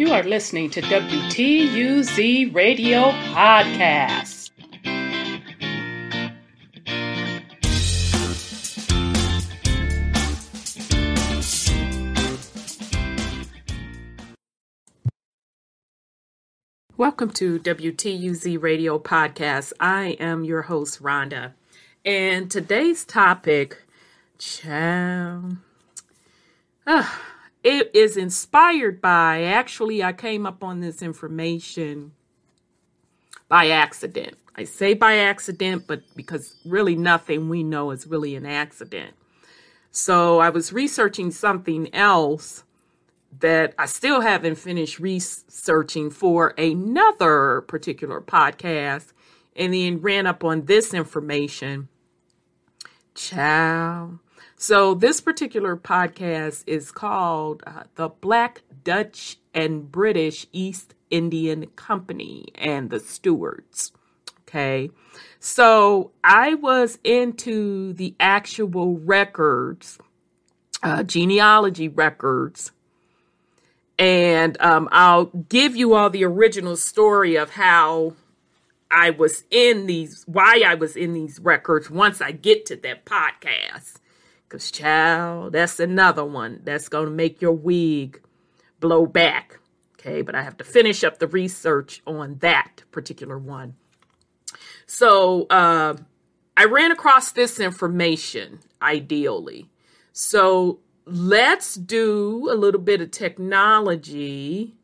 You are listening to WTUZ Radio Podcast. Welcome to WTUZ Radio Podcast. I am your host, Rhonda. And today's topic, child, uh, it is inspired by, actually, I came up on this information by accident. I say by accident, but because really nothing we know is really an accident. So I was researching something else that I still haven't finished researching for another particular podcast and then ran up on this information. Ciao. So, this particular podcast is called uh, The Black, Dutch, and British East Indian Company and the Stewards. Okay. So, I was into the actual records, uh, genealogy records and um, I'll give you all the original story of how I was in these, why I was in these records once I get to that podcast. Because, child, that's another one that's going to make your wig blow back. Okay, but I have to finish up the research on that particular one. So, uh, I ran across this information ideally. So, let's do a little bit of technology.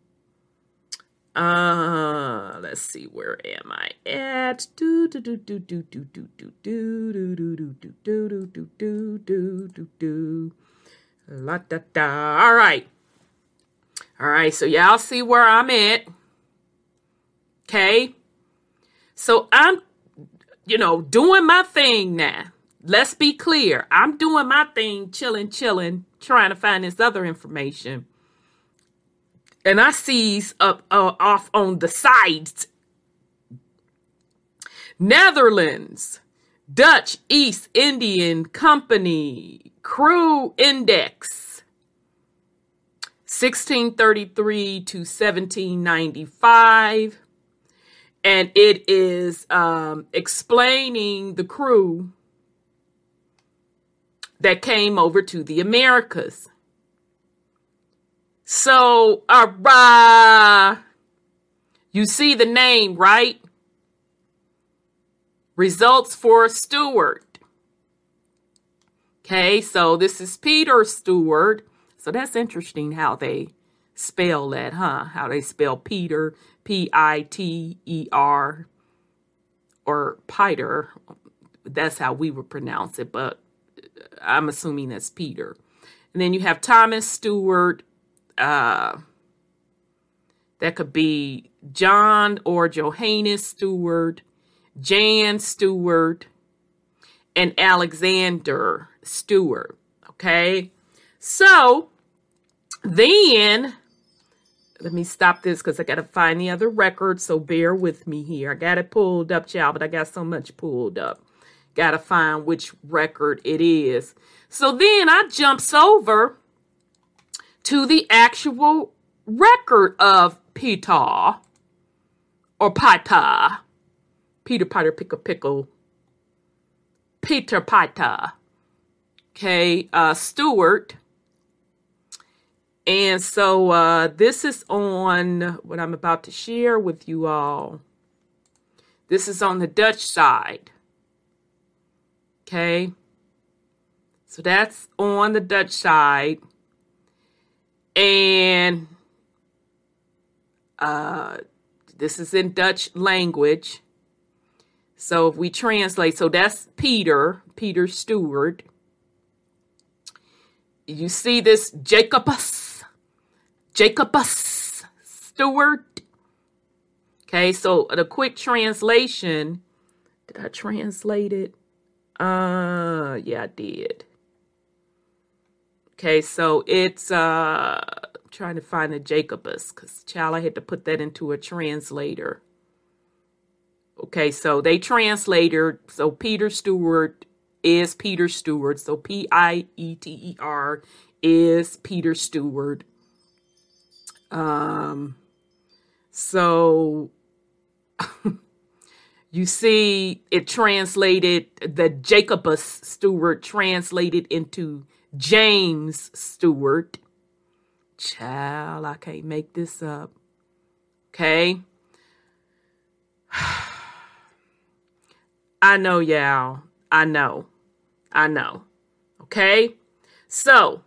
Uh, let's see, where am I at? Do do do do do do do do do do do do do do do do do do do La da da. All right. All right, so y'all see where I'm at. Okay. So I'm, you know, doing my thing now. Let's be clear. I'm doing my thing, chilling, chilling, trying to find this other information. And I sees up uh, off on the sides Netherlands, Dutch East Indian Company, Crew Index, 1633 to 1795. And it is um, explaining the crew that came over to the Americas. So, uh, you see the name, right? Results for Stewart. Okay, so this is Peter Stewart. So that's interesting how they spell that, huh? How they spell Peter, P I T E R, or Peter. That's how we would pronounce it, but I'm assuming that's Peter. And then you have Thomas Stewart. Uh, that could be John or Johannes Stewart, Jan Stewart, and Alexander Stewart. Okay. So then let me stop this because I got to find the other record. So bear with me here. I got it pulled up, child, but I got so much pulled up. Got to find which record it is. So then I jumps over to the actual record of Peter or Pata. Peter Potter Pickle Pickle. Peter Pata. Okay, uh, Stewart. And so uh, this is on what I'm about to share with you all. This is on the Dutch side. Okay. So that's on the Dutch side. And uh, this is in Dutch language. So if we translate, so that's Peter, Peter Stewart. You see this Jacobus, Jacobus Stewart. Okay, so the quick translation, did I translate it? Uh, yeah, I did. Okay, so it's uh trying to find the Jacobus because child, I had to put that into a translator. Okay, so they translated. So Peter Stewart is Peter Stewart. So P I E T E R is Peter Stewart. Um, so you see it translated, the Jacobus Stewart translated into James Stewart. Child, I can't make this up. Okay. I know, y'all. I know. I know. Okay. So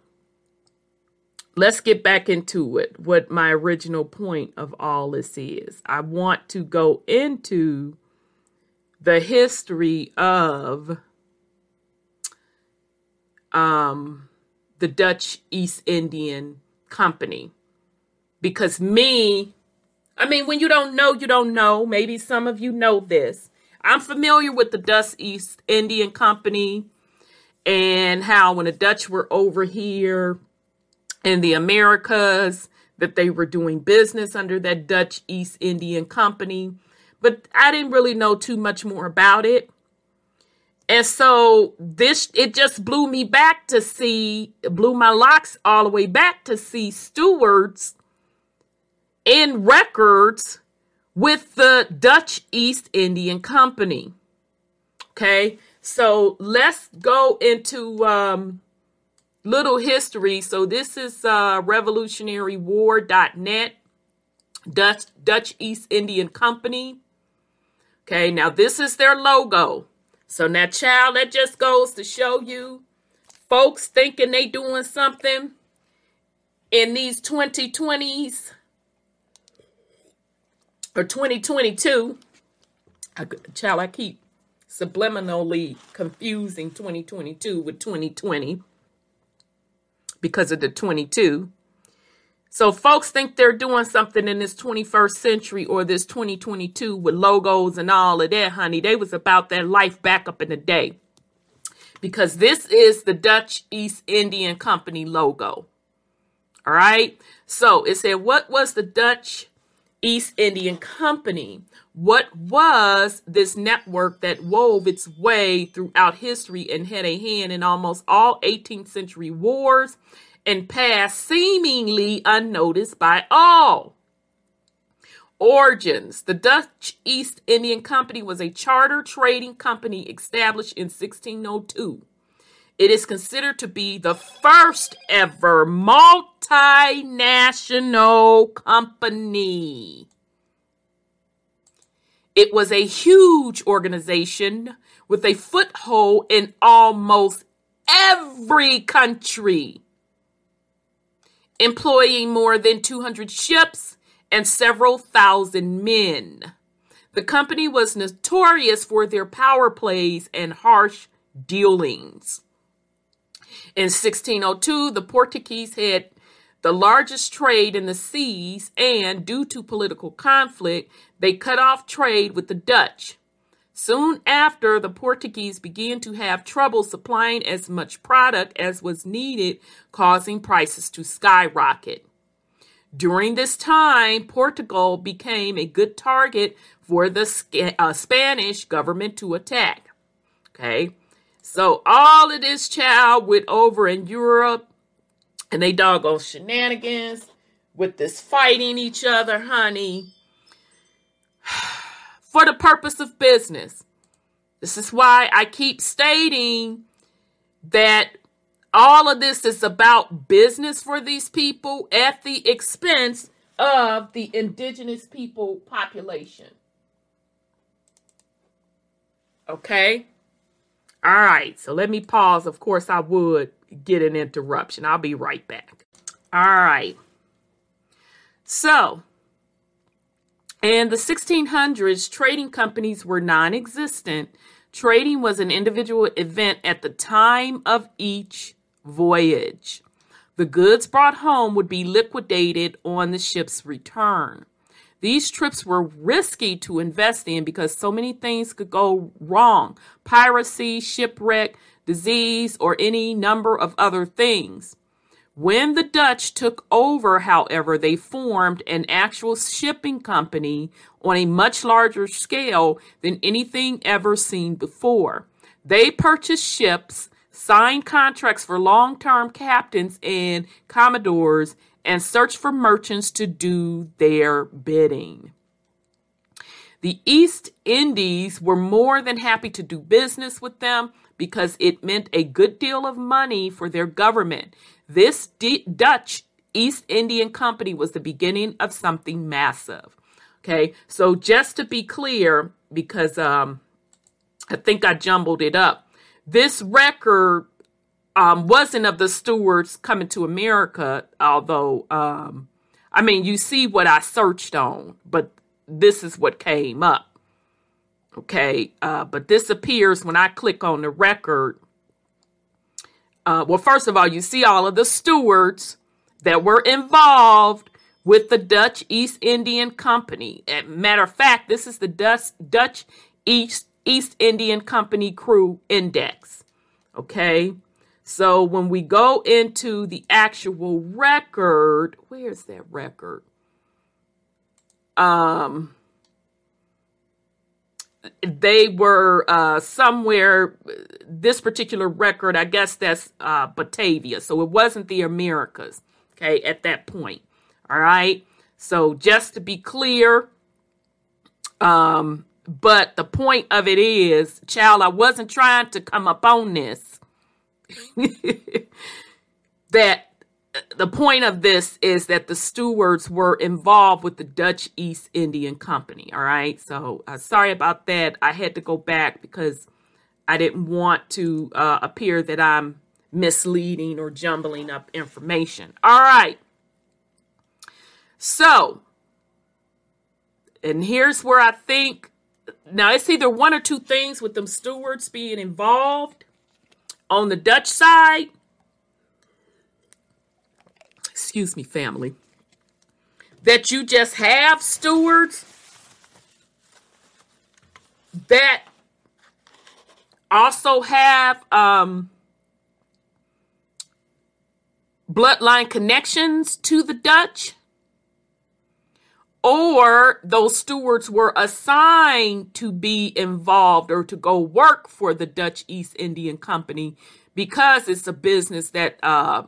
let's get back into it. What my original point of all this is. I want to go into the history of um, the Dutch East Indian Company. Because me, I mean, when you don't know, you don't know. Maybe some of you know this. I'm familiar with the Dutch East Indian Company and how when the Dutch were over here in the Americas, that they were doing business under that Dutch East Indian Company. But I didn't really know too much more about it. And so this it just blew me back to see blew my locks all the way back to see stewards in records with the Dutch East Indian Company. Okay, so let's go into um, little history. So this is uh, revolutionarywar.net, Dutch, Dutch East Indian Company. Okay, now this is their logo. So now, child, that just goes to show you folks thinking they doing something in these 2020s or 2022. I, child, I keep subliminally confusing 2022 with 2020 because of the 22. So folks think they're doing something in this 21st century or this 2022 with logos and all of that, honey. They was about that life back up in the day. Because this is the Dutch East Indian Company logo. All right. So it said, what was the Dutch East Indian Company? What was this network that wove its way throughout history and had a hand in almost all 18th century wars and passed seemingly unnoticed by all? Origins The Dutch East Indian Company was a charter trading company established in 1602. It is considered to be the first ever multinational company. It was a huge organization with a foothold in almost every country, employing more than 200 ships and several thousand men. The company was notorious for their power plays and harsh dealings. In 1602, the Portuguese had the largest trade in the seas, and due to political conflict, they cut off trade with the Dutch. Soon after, the Portuguese began to have trouble supplying as much product as was needed, causing prices to skyrocket. During this time, Portugal became a good target for the uh, Spanish government to attack. Okay, so all of this child went over in Europe and they doggone shenanigans with this fighting each other, honey, for the purpose of business. This is why I keep stating that all of this is about business for these people at the expense of the indigenous people population. Okay? All right, so let me pause. Of course, I would get an interruption. I'll be right back. All right. So, in the 1600s, trading companies were non existent. Trading was an individual event at the time of each voyage. The goods brought home would be liquidated on the ship's return. These trips were risky to invest in because so many things could go wrong piracy, shipwreck, disease, or any number of other things. When the Dutch took over, however, they formed an actual shipping company on a much larger scale than anything ever seen before. They purchased ships, signed contracts for long term captains and commodores, and searched for merchants to do their bidding. The East Indies were more than happy to do business with them because it meant a good deal of money for their government. This D- Dutch East Indian Company was the beginning of something massive. Okay, so just to be clear, because um, I think I jumbled it up, this record um, wasn't of the stewards coming to America, although, um, I mean, you see what I searched on, but this is what came up. Okay, uh, but this appears when I click on the record. Uh, well, first of all, you see all of the stewards that were involved with the Dutch East Indian Company. As matter of fact, this is the Dutch, Dutch East, East Indian Company Crew Index. Okay, so when we go into the actual record, where's that record? Um, they were uh, somewhere. This particular record, I guess that's uh, Batavia, so it wasn't the Americas. Okay, at that point. All right. So just to be clear, um, but the point of it is, child, I wasn't trying to come up on this. that the point of this is that the stewards were involved with the Dutch East Indian Company. All right. So uh, sorry about that. I had to go back because I didn't want to uh, appear that I'm misleading or jumbling up information. All right. So, and here's where I think now it's either one or two things with them stewards being involved on the Dutch side excuse me, family, that you just have stewards that also have um, bloodline connections to the Dutch, or those stewards were assigned to be involved or to go work for the Dutch East Indian Company because it's a business that uh,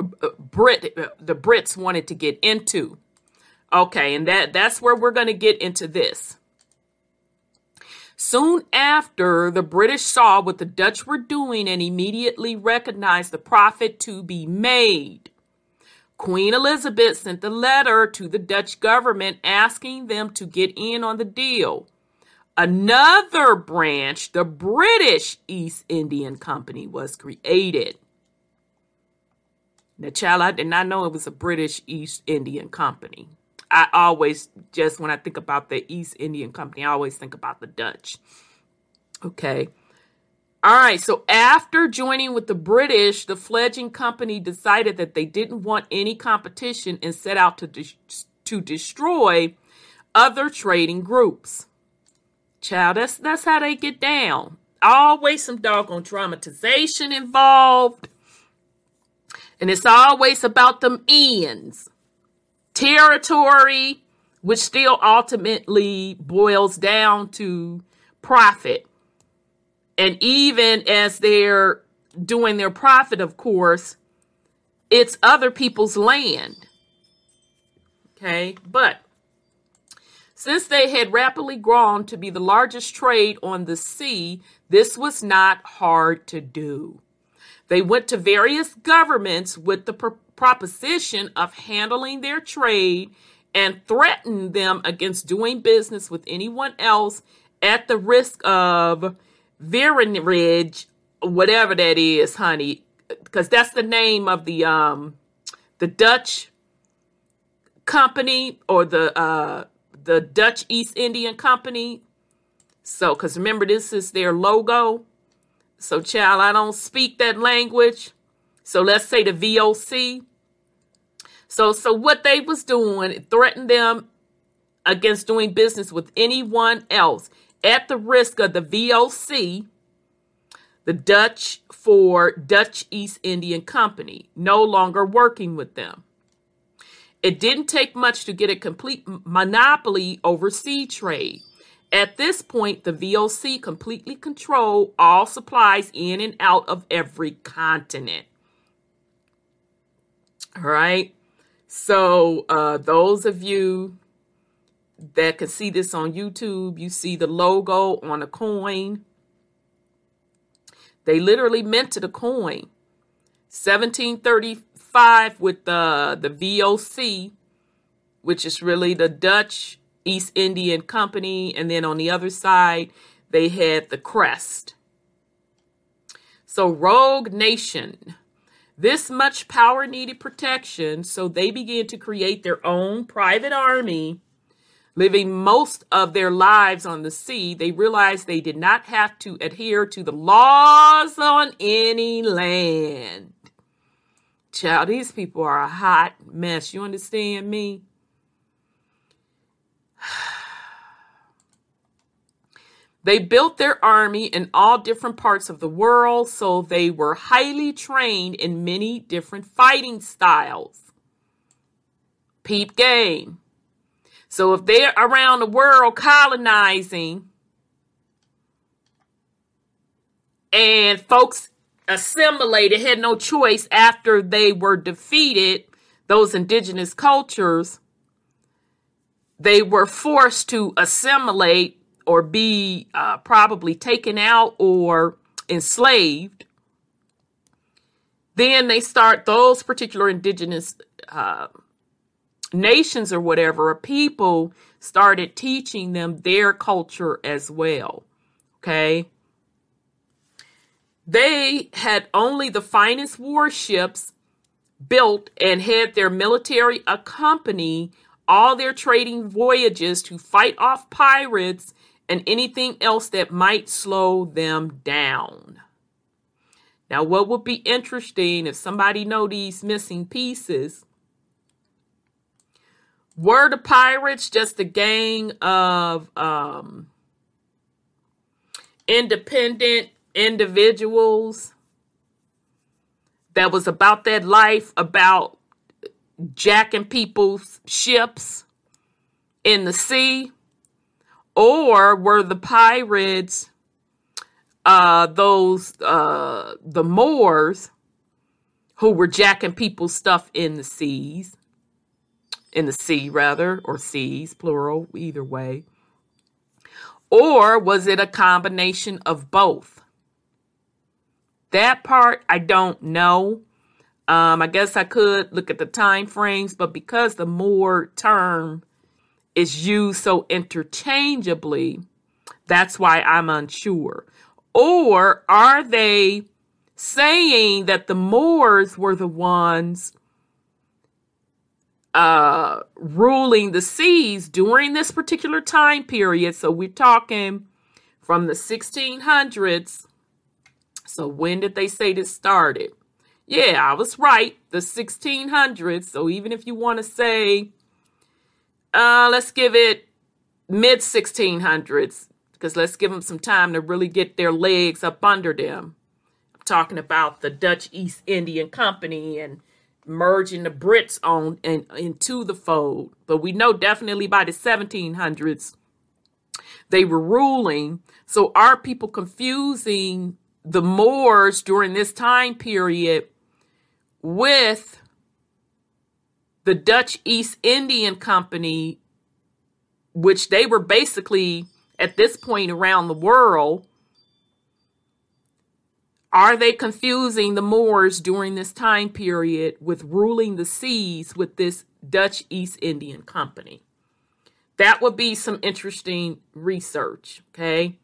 Uh, Brit uh, the Brits wanted to get into. Okay, and that that's where we're going to get into this. Soon after, the British saw what the Dutch were doing and immediately recognized the profit to be made. Queen Elizabeth sent a letter to the Dutch government asking them to get in on the deal. Another branch, the British East Indian Company, was created. Now, child, I did not know it was a British East Indian Company. I always, just when I think about the East Indian Company, I always think about the Dutch. Okay. All right. So after joining with the British, the fledgling company decided that they didn't want any competition and set out to, de- to destroy other trading groups. Child, that's, that's how they get down. Always some doggone dramatization involved and it's always about them ends. Territory, which still ultimately boils down to profit. And even as they're doing their profit, of course, it's other people's land. Okay, but since they had rapidly grown to be the largest trade on the sea, this was not hard to do. They went to various governments with the pr- proposition of handling their trade and threatened them against doing business with anyone else at the risk of Verenridge, whatever that is, honey, because that's the name of the um the Dutch company or the uh the Dutch East Indian Company. So, because remember, this is their logo. So, child, I don't speak that language. So let's say the VOC. So, so what they was doing, it threatened them against doing business with anyone else at the risk of the VOC, the Dutch for Dutch East Indian Company, no longer working with them. It didn't take much to get a complete monopoly over sea trade. At this point, the VOC completely controlled all supplies in and out of every continent. All right. So, uh, those of you that can see this on YouTube, you see the logo on a coin. They literally minted a coin. 1735 with the the VOC, which is really the Dutch East Indian Company, and then on the other side they had the crest. So Rogue Nation. This much power needed protection, so they began to create their own private army living most of their lives on the sea, they realized they did not have to adhere to the laws on any land. Child, these people are a hot mess. You understand me? They built their army in all different parts of the world, so they were highly trained in many different fighting styles. Peep game. So if they're around the world colonizing and folks assimilated, had no choice after they were defeated, those indigenous cultures, they were forced to assimilate or be uh, probably taken out or enslaved. Then they start those particular indigenous uh, nations or whatever, or people started teaching them their culture as well. Okay. They had only the finest warships built and had their military accompany all their trading voyages to fight off pirates and anything else that might slow them down. Now, what would be interesting if somebody know these missing pieces were the pirates just a gang of um, independent individuals that was about that life, about jacking people's ships in the sea? Or were the pirates uh, those, uh, the Moors who were jacking people's stuff in the seas? in the sea rather, or seas, plural, either way? Or was it a combination of both? That part I don't know. Um, I guess I could look at the time frames, but because the Moor term is used so interchangeably, that's why I'm unsure. Or are they saying that the Moors were the ones uh, ruling the seas during this particular time period. So we're talking from the 1600s. So when did they say this started? Yeah, I was right. The 1600s. So even if you want to say, uh, let's give it mid 1600s, because let's give them some time to really get their legs up under them. I'm talking about the Dutch East Indian Company and merging the Brits on and into the fold. But we know definitely by the 1700s they were ruling. So are people confusing the Moors during this time period with the Dutch East Indian Company, which they were basically at this point around the world are they confusing the Moors during this time period with ruling the seas with this Dutch East Indian Company? That would be some interesting research, okay?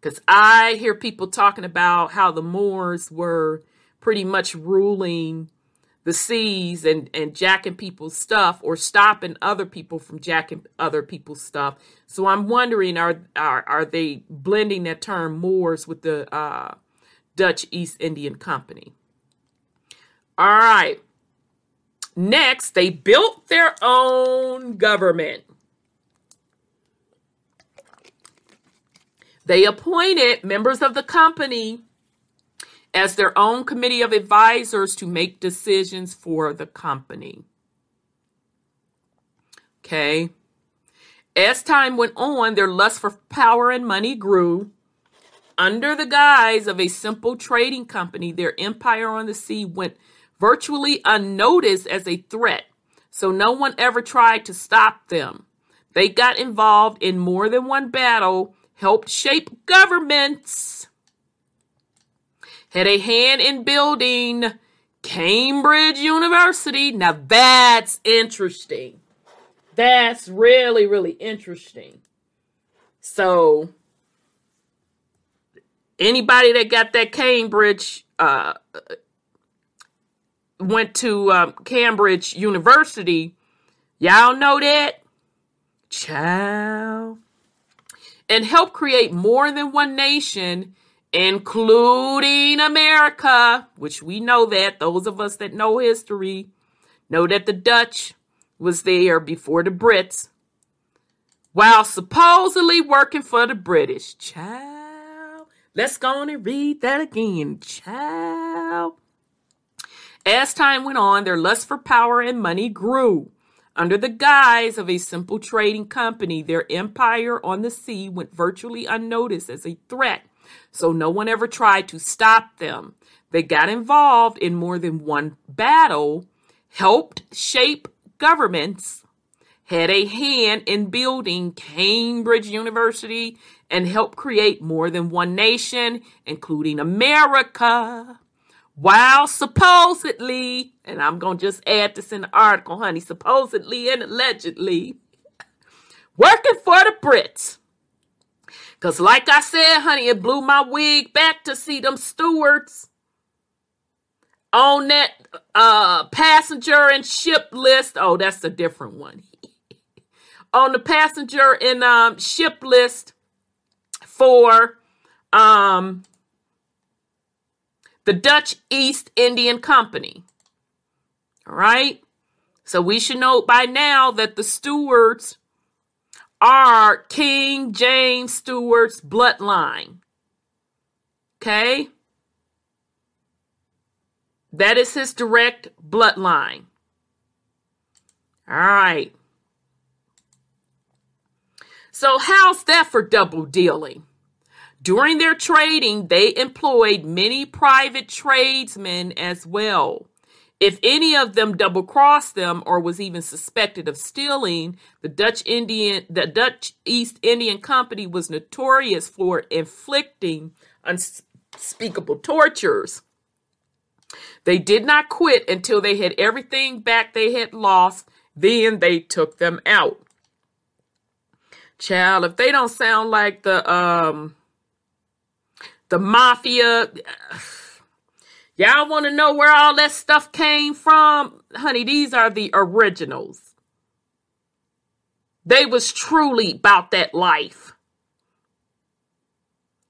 Because I hear people talking about how the Moors were pretty much ruling the seas and, and jacking people's stuff or stopping other people from jacking other people's stuff. So I'm wondering, are are, are they blending that term Moors with the uh, Dutch East Indian Company. All right. Next, they built their own government. They appointed members of the company as their own committee of advisors to make decisions for the company. Okay. As time went on, their lust for power and money grew. Under the guise of a simple trading company, their empire on the sea went virtually unnoticed as a threat, so no one ever tried to stop them. They got involved in more than one battle, helped shape governments, had a hand in building Cambridge University. Now that's interesting. That's really, really interesting. So, anybody that got that Cambridge, uh, went to um, Cambridge University, y'all know that? Child. And help create more than one nation, including America, which we know that. Those of us that know history know that the Dutch was there before the Brits, while supposedly working for the British. Child. Let's go on and read that again. Child. As time went on, their lust for power and money grew. Under the guise of a simple trading company, their empire on the sea went virtually unnoticed as a threat, so no one ever tried to stop them. They got involved in more than one battle, helped shape governments, had a hand in building Cambridge University, and helped create more than one nation, including America. While supposedly, and I'm going to just add this in the article, honey, supposedly and allegedly, working for the Brits. Because, like I said, honey, it blew my wig back to see them stewards on that uh, passenger and ship list. Oh, that's a different one. on the passenger and um, ship list for um, the Dutch East Indian Company. All right. So we should know by now that the stewards are King James Stewart's bloodline. Okay. That is his direct bloodline. All right. So, how's that for double dealing? During their trading, they employed many private tradesmen as well. If any of them double crossed them or was even suspected of stealing, the Dutch Indian the Dutch East Indian Company was notorious for inflicting unspeakable tortures. They did not quit until they had everything back they had lost. Then they took them out. Child, if they don't sound like the um the mafia, y'all want to know where all that stuff came from? Honey, these are the originals. They was truly about that life.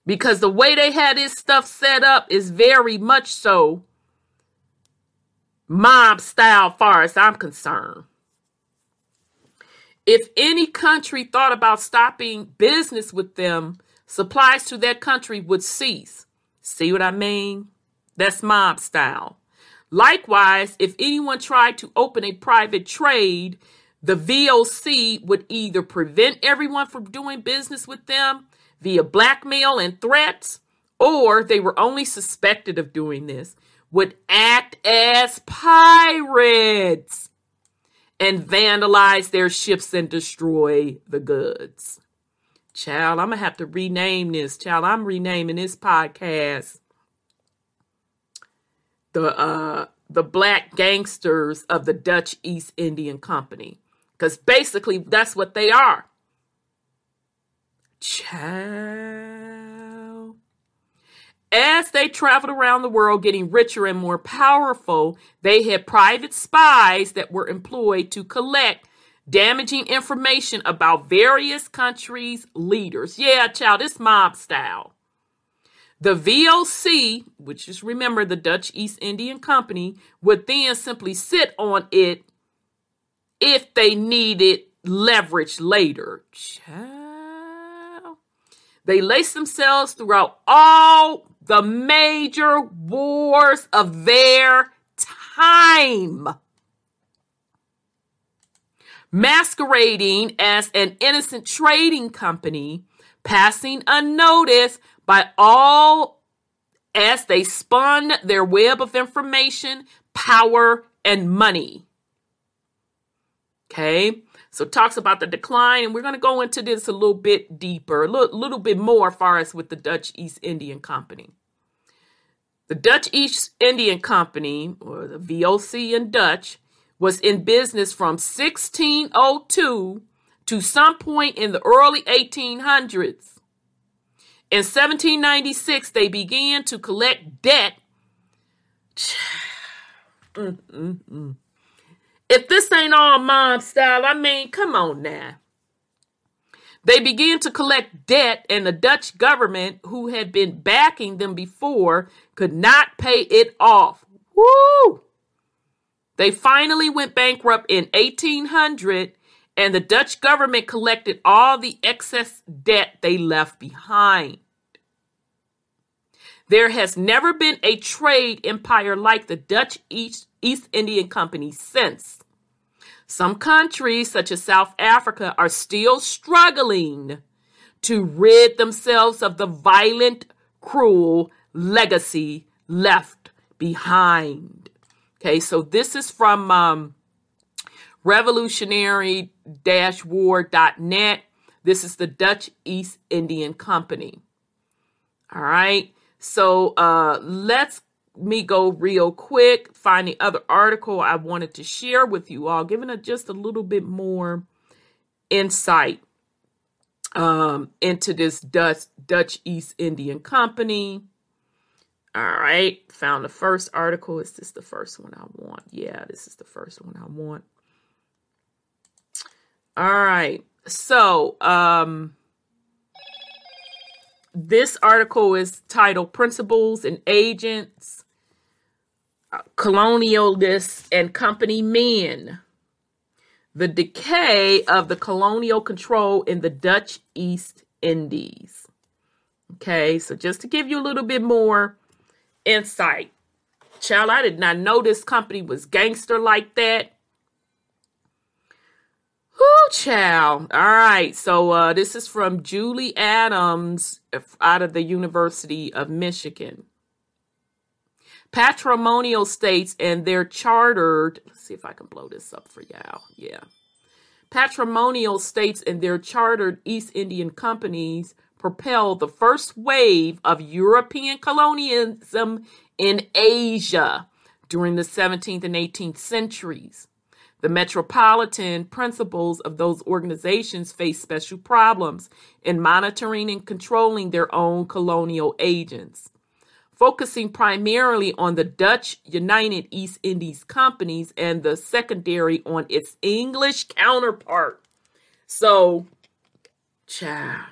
Because the way they had this stuff set up is very much so mob style far as I'm concerned. If any country thought about stopping business with them, supplies to that country would cease. See what I mean? That's mob style. Likewise, if anyone tried to open a private trade, the VOC would either prevent everyone from doing business with them via blackmail and threats, or they were only suspected of doing this would act as pirates and vandalize their ships and destroy the goods. Child, I'm going to have to rename this. Child, I'm renaming this podcast the uh the black gangsters of the Dutch East Indian Company cuz basically that's what they are. Child as they traveled around the world getting richer and more powerful, they had private spies that were employed to collect damaging information about various countries' leaders. Yeah, child, it's mob style. The VOC, which is remember the Dutch East Indian Company, would then simply sit on it if they needed leverage later. They laced themselves throughout all the major wars of their time. Masquerading as an innocent trading company, passing unnoticed by all as they spun their web of information, power, and money. Okay, so talks about the decline, and we're going to go into this a little bit deeper, a little, little bit more, far as with the Dutch East Indian Company. The Dutch East Indian Company, or the VOC in Dutch, was in business from 1602 to some point in the early 1800s. In 1796, they began to collect debt. If this ain't all mob style, I mean, come on now. They began to collect debt, and the Dutch government, who had been backing them before, could not pay it off. Woo! They finally went bankrupt in 1800, and the Dutch government collected all the excess debt they left behind. There has never been a trade empire like the Dutch East, East Indian Company since. Some countries, such as South Africa, are still struggling to rid themselves of the violent, cruel legacy left behind. Okay, so this is from um, revolutionary-war.net. This is the Dutch East Indian Company. All right, so uh, let's me go real quick, find the other article I wanted to share with you all, giving just a little bit more insight um, into this Dutch, Dutch East Indian Company. All right, found the first article. Is this the first one I want? Yeah, this is the first one I want. All right, so um, this article is titled Principals and Agents colonialists and company men. The decay of the colonial control in the Dutch East Indies. Okay, so just to give you a little bit more insight. Child, I did not know this company was gangster like that. Whoo, child. All right. So uh, this is from Julie Adams out of the University of Michigan patrimonial states and their chartered, let's see if I can blow this up for y'all. Yeah. Patrimonial states and their chartered East Indian companies propelled the first wave of European colonialism in Asia during the 17th and 18th centuries. The metropolitan principals of those organizations face special problems in monitoring and controlling their own colonial agents focusing primarily on the Dutch United East Indies companies and the secondary on its English counterpart. So, ciao.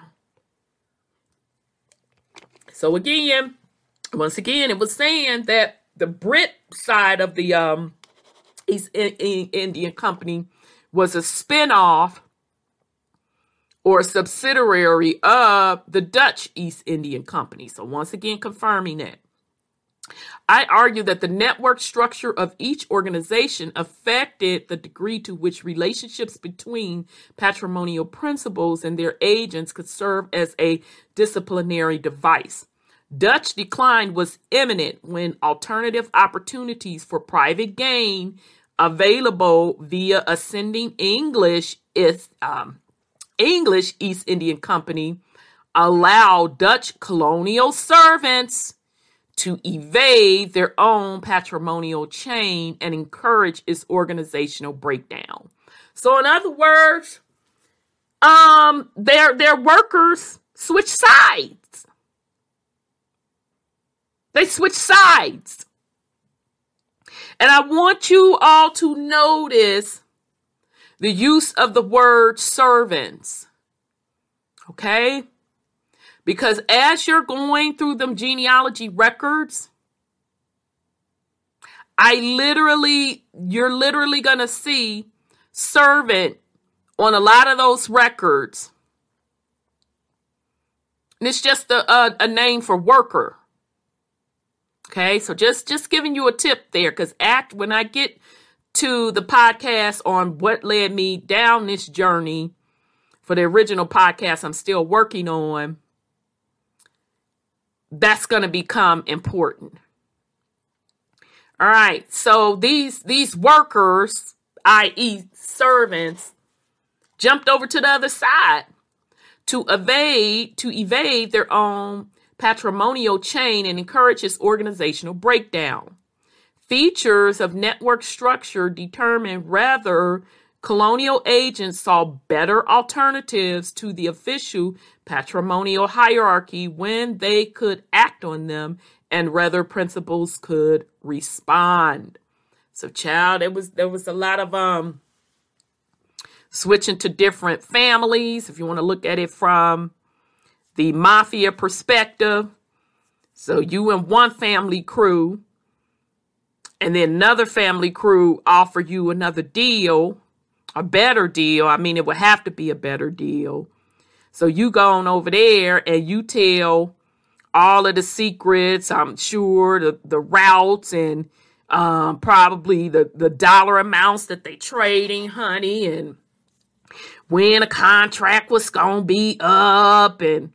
So again, once again, it was saying that the Brit side of the um, East Indian Company was a spinoff or subsidiary of the Dutch East Indian Company. So, once again, confirming that. I argue that the network structure of each organization affected the degree to which relationships between patrimonial principals and their agents could serve as a disciplinary device. Dutch decline was imminent when alternative opportunities for private gain available via ascending English is um, English East Indian Company allow Dutch colonial servants to evade their own patrimonial chain and encourage its organizational breakdown. So, in other words, um, their their workers switch sides. They switch sides. And I want you all to notice the use of the word servants. Okay? Because as you're going through them genealogy records, I literally, you're literally going to see servant on a lot of those records. And it's just a, a, a name for worker. Okay, so just just giving you a tip there, because act when I get to the podcast on what led me down this journey for the original podcast I'm still working on, that's going to become important. All right. So these these workers, i.e., servants, jumped over to the other side to evade to evade their own patrimonial chain and encourages organizational breakdown. Features of network structure determine whether colonial agents saw better alternatives to the official patrimonial hierarchy when they could act on them and whether principals could respond. So child, it was there was a lot of um switching to different families if you want to look at it from the mafia perspective. So you and one family crew and then another family crew offer you another deal, a better deal. I mean, it would have to be a better deal. So you go on over there and you tell all of the secrets, I'm sure, the, the routes and um, probably the, the dollar amounts that they trading, honey, and when a contract was going to be up and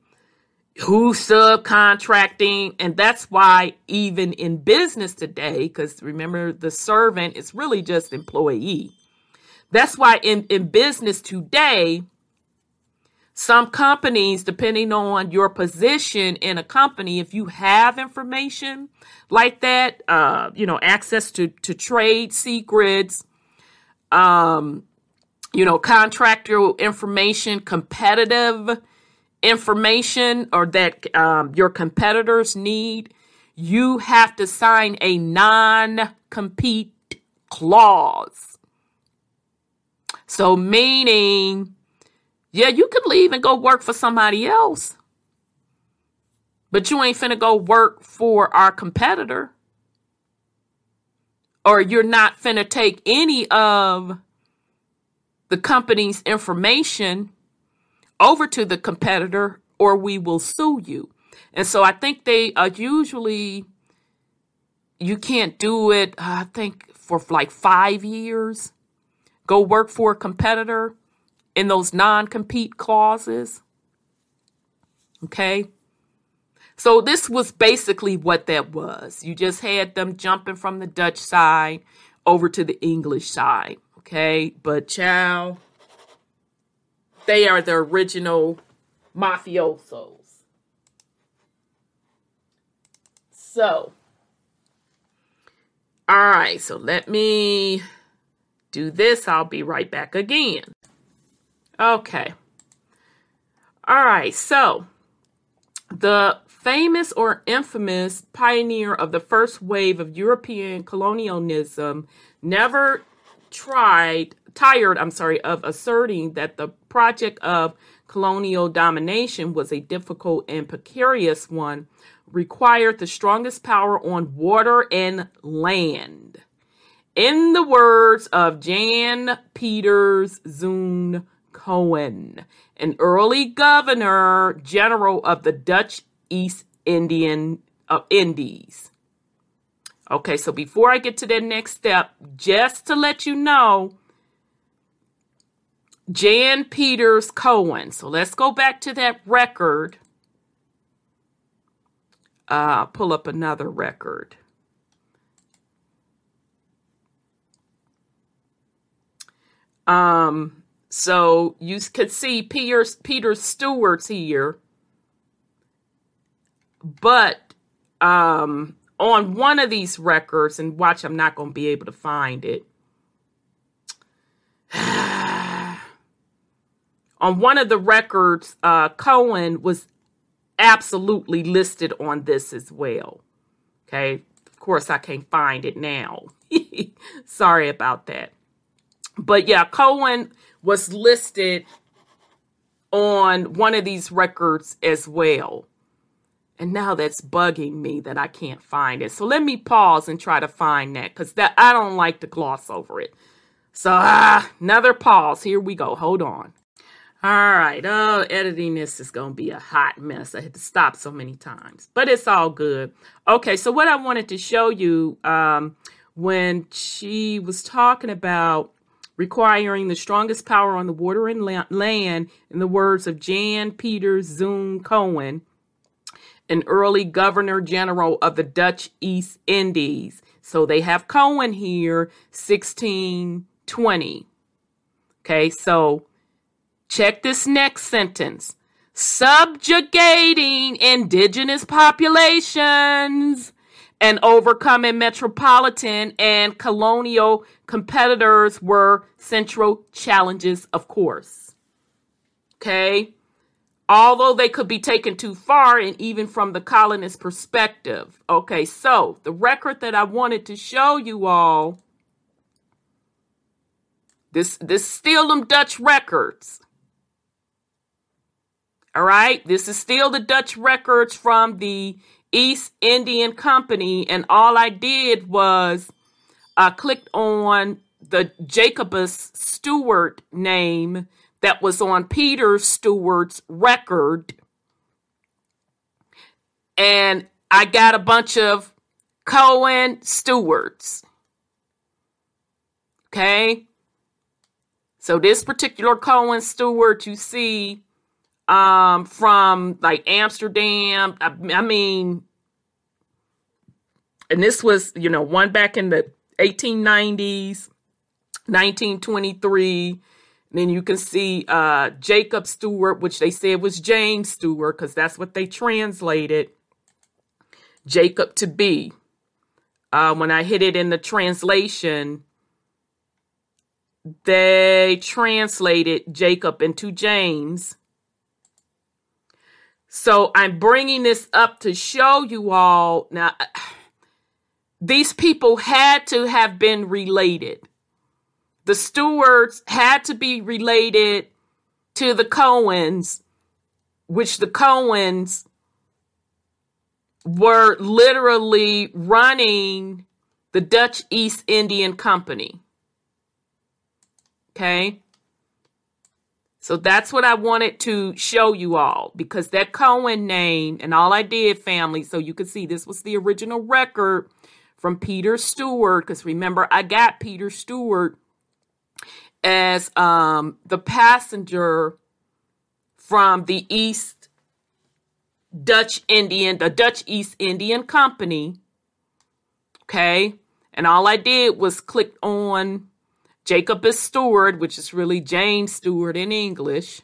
who's subcontracting. And that's why even in business today, because remember the servant is really just employee. That's why in, in business today, some companies, depending on your position in a company, if you have information like that, uh, you know, access to, to trade secrets, um, you know, contractor information, competitive information, or that um, your competitors need, you have to sign a non compete clause. So, meaning, yeah, you could leave and go work for somebody else, but you ain't finna go work for our competitor. Or you're not finna take any of the company's information over to the competitor, or we will sue you. And so I think they are usually, you can't do it, uh, I think, for like five years. Go work for a competitor in those non compete clauses. Okay. So this was basically what that was. You just had them jumping from the Dutch side over to the English side. Okay. But chow, they are the original mafiosos. So, all right. So let me do this. I'll be right back again. Okay. All right. So, the famous or infamous pioneer of the first wave of European colonialism never tried tired, I'm sorry, of asserting that the project of colonial domination was a difficult and precarious one, required the strongest power on water and land. In the words of Jan Pieterszoon Cohen, an early governor general of the Dutch East Indian uh, Indies. Okay, so before I get to the next step, just to let you know, Jan Peters Cohen. So let's go back to that record. Uh, pull up another record. Um, so you could see Peter, Peter Stewart's here. But um, on one of these records, and watch, I'm not going to be able to find it. On one of the records, uh, Cohen was absolutely listed on this as well. Okay. Of course, I can't find it now. Sorry about that. But yeah, Cohen was listed on one of these records as well. And now that's bugging me that I can't find it. So let me pause and try to find that because that I don't like to gloss over it. So ah, another pause. Here we go. Hold on. All right. Oh, editing this is going to be a hot mess. I had to stop so many times, but it's all good. Okay. So what I wanted to show you um, when she was talking about requiring the strongest power on the water and land, in the words of Jan Pieterszoon Cohen, an early governor general of the Dutch East Indies, So they have Cohen here, 1620. Okay, so check this next sentence. Subjugating indigenous populations and overcoming metropolitan and colonial competitors were central challenges, of course. Okay. Although they could be taken too far, and even from the colonist perspective. Okay, so the record that I wanted to show you all this this still them Dutch records. All right, this is still the Dutch records from the East Indian Company, and all I did was I clicked on the Jacobus Stewart name that was on Peter Stewart's record, and I got a bunch of Cohen Stewarts. Okay, so this particular Cohen Stewart you see um, from like Amsterdam. I, I mean, and this was, you know, one back in the 1890s, 1923. Then you can see uh, Jacob Stewart, which they said was James Stewart, because that's what they translated Jacob to be. Uh, when I hit it in the translation, they translated Jacob into James. So I'm bringing this up to show you all now. These people had to have been related. The Stewarts had to be related to the Cohens, which the Cohens were literally running the Dutch East Indian Company. Okay. So that's what I wanted to show you all because that Cohen name and all I did, family, so you could see this was the original record from Peter Stewart. Because remember, I got Peter Stewart as um, the passenger from the East Dutch Indian, the Dutch East Indian Company. Okay. And all I did was click on Jacobus Stewart, which is really James Stewart in English.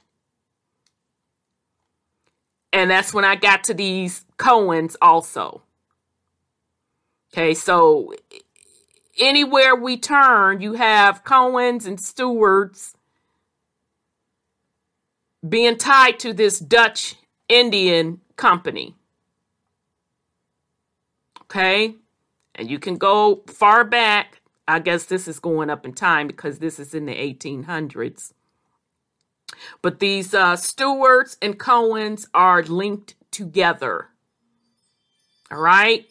And that's when I got to these Cohens also. Okay, so anywhere we turn, you have Cohens and Stewarts being tied to this Dutch Indian company. Okay, and you can go far back I guess this is going up in time because this is in the 1800s. But these uh, Stewarts and Cohens are linked together. All right.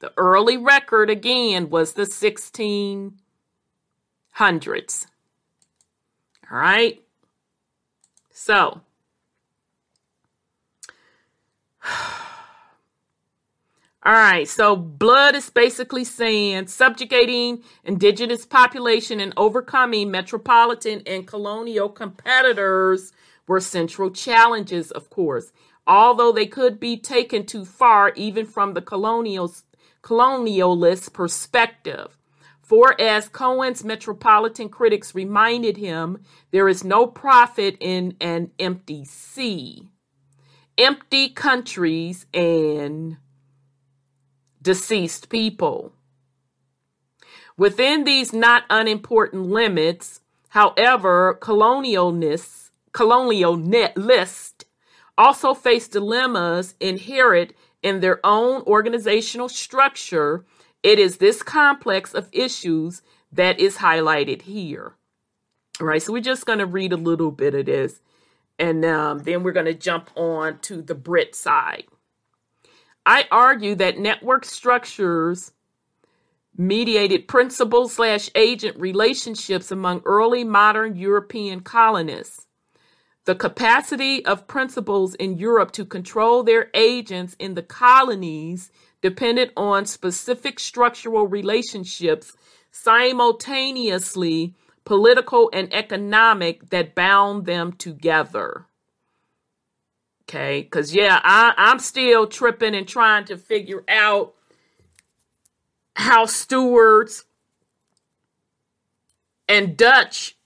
The early record again was the 1600s. All right. So. All right, so blood is basically saying subjugating indigenous population and overcoming metropolitan and colonial competitors were central challenges, of course. Although they could be taken too far, even from the colonial, colonialist perspective. For as Cohen's metropolitan critics reminded him, there is no profit in an empty sea. Empty countries and deceased people. Within these not unimportant limits, however, colonialists, colonialists also face dilemmas inherent in their own organizational structure. It is this complex of issues that is highlighted here. All right, so we're just going to read a little bit of this, and um, then we're going to jump on to the Brit side. I argue that network structures mediated principal slash agent relationships among early modern European colonists. The capacity of principals in Europe to control their agents in the colonies depended on specific structural relationships, simultaneously political and economic, that bound them together. Okay, because yeah, I, I'm still tripping and trying to figure out how Stewarts and Dutch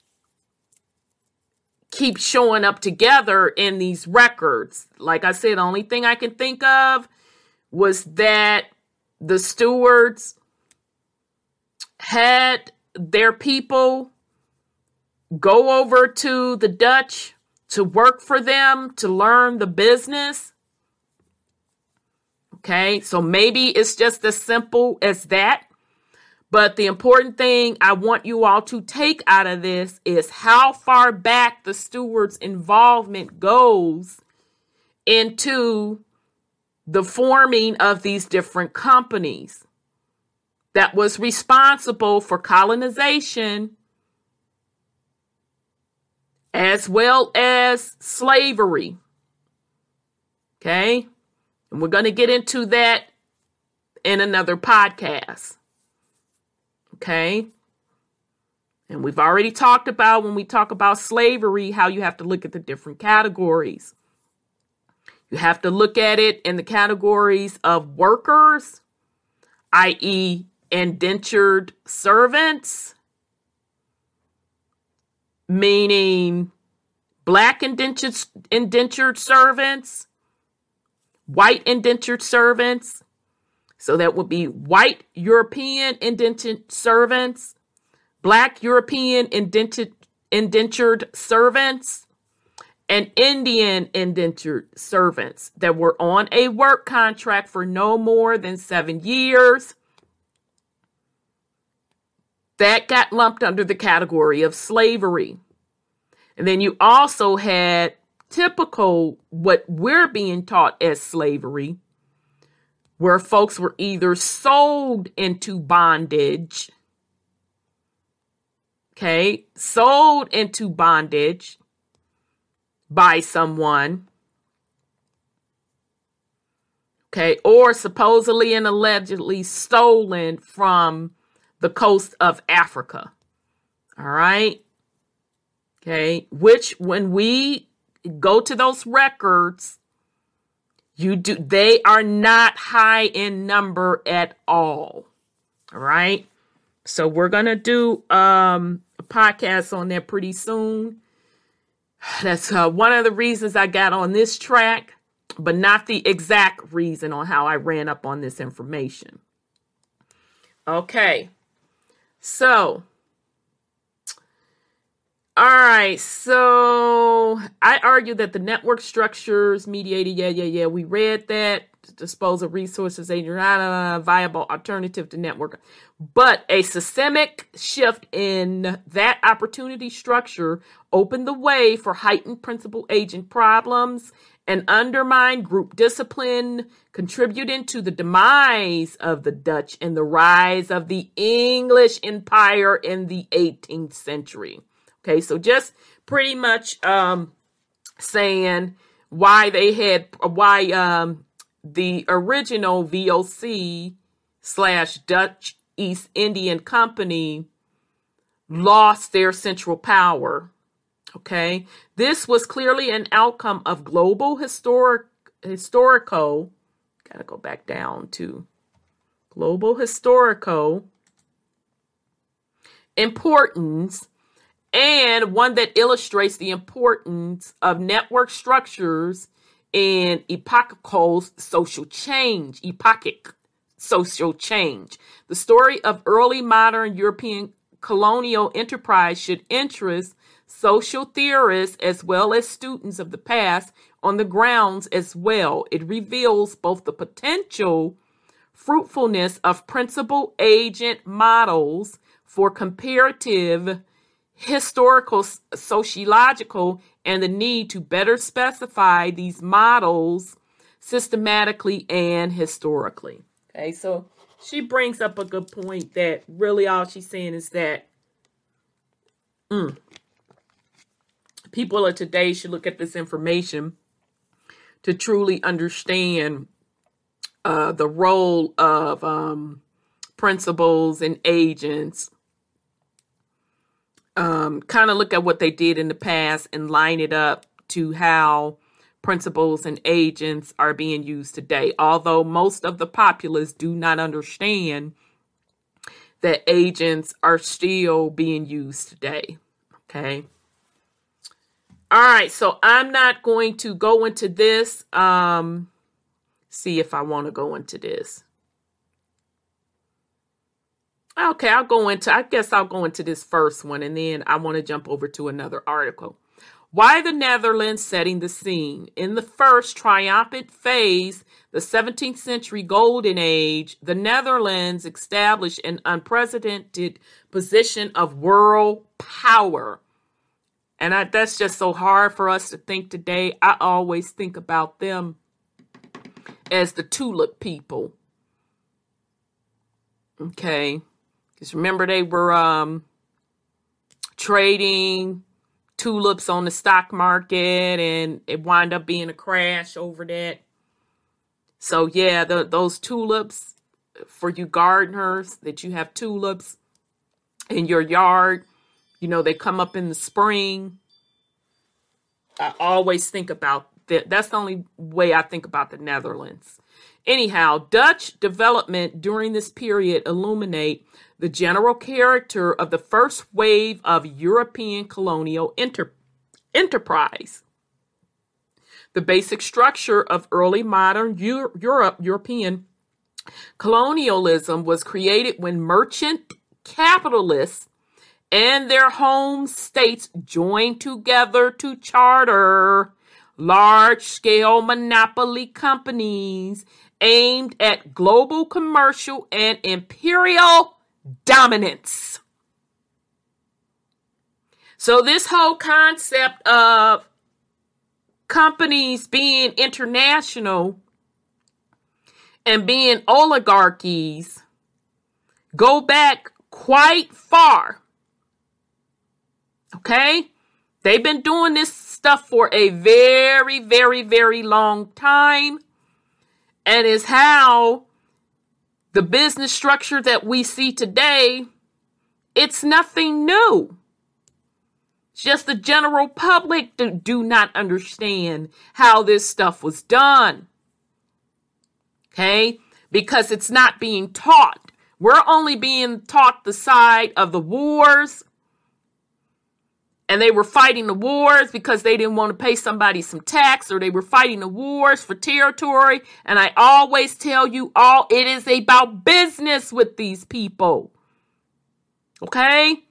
keep showing up together in these records. Like I said, the only thing I can think of was that the Stewarts had their people go over to the Dutch to work for them to learn the business. Okay, so maybe it's just as simple as that. But the important thing I want you all to take out of this is how far back the Stewart's involvement goes into the forming of these different companies that was responsible for colonization as well as slavery. Okay? And we're going to get into that in another podcast. Okay? And we've already talked about when we talk about slavery how you have to look at the different categories. You have to look at it in the categories of workers, i.e., indentured servants, meaning black indentured, indentured servants, white indentured servants. So that would be white European indentured servants, black European indentured, indentured servants, and Indian indentured servants that were on a work contract for no more than seven years. That got lumped under the category of slavery. And then you also had typical what we're being taught as slavery, where folks were either sold into bondage, okay, sold into bondage by someone, okay, or supposedly and allegedly stolen from the coast of Africa. All right. Okay. Which, when we go to those records, you do, they are not high in number at all. All right. So we're going to do um, a podcast on that pretty soon. That's uh, one of the reasons I got on this track, but not the exact reason on how I ran up on this information. Okay. So, all right. So I argue that the network structures mediated, yeah, yeah, yeah, we read that. Dispose of resources, a viable alternative to network. But a systemic shift in that opportunity structure opened the way for heightened principal agent problems and undermined group discipline, contributing to the demise of the Dutch and the rise of the English Empire in the 18th century. Okay, so just pretty much um, saying why they had why um, the original VOC slash Dutch East Indian Company lost their central power Okay. This was clearly an outcome of global historic historical gotta go back down to global historical importance and one that illustrates the importance of network structures in epochal social change epochic social change the story of early modern european colonial enterprise should interest social theorists as well as students of the past on the grounds as well. It reveals both the potential fruitfulness of principal agent models for comparative historical sociological and the need to better specify these models systematically and historically. Okay, so she brings up a good point that really all she's saying is that mm, people of today should look at this information to truly understand uh, the role of um, principals and agents. Um, kind of look at what they did in the past and line it up to how principals and agents are being used today. Although most of the populace do not understand that agents are still being used today. Okay. All right, so I'm not going to go into this. Um, see if I want to go into this. Okay, I'll go into, I guess I'll go into this first one and then I want to jump over to another article. Why the Netherlands setting the scene? In the first triumphant phase, the 17th century golden age, the Netherlands established an unprecedented position of world power. And I, that's just so hard for us to think today. I always think about them as the tulip people. Okay. Because remember, they were um, trading tulips on the stock market and it wound up being a crash over that. So, yeah, the, those tulips for you gardeners that you have tulips in your yard, you know, they come up in the spring. I always think about that. That's the only way I think about the Netherlands. Anyhow, Dutch development during this period illuminate the general character of the first wave of European colonial enter- enterprise. The basic structure of early modern Euro- Europe, European colonialism was created when merchant capitalists and their home states joined together to charter large scale monopoly companies aimed at global commercial and imperial dominance. So, this whole concept of companies being international and being oligarchies go back quite far. Okay? They've been doing this stuff for a very, very, very long time. And is how the business structure that we see today, it's nothing new. Just the general public do, do not understand how this stuff was done. Okay? Because it's not being taught. We're only being taught the side of the wars and they were fighting the wars because they didn't want to pay somebody some tax or they were fighting the wars for territory. And i always tell you all it is about business with these people. Okay?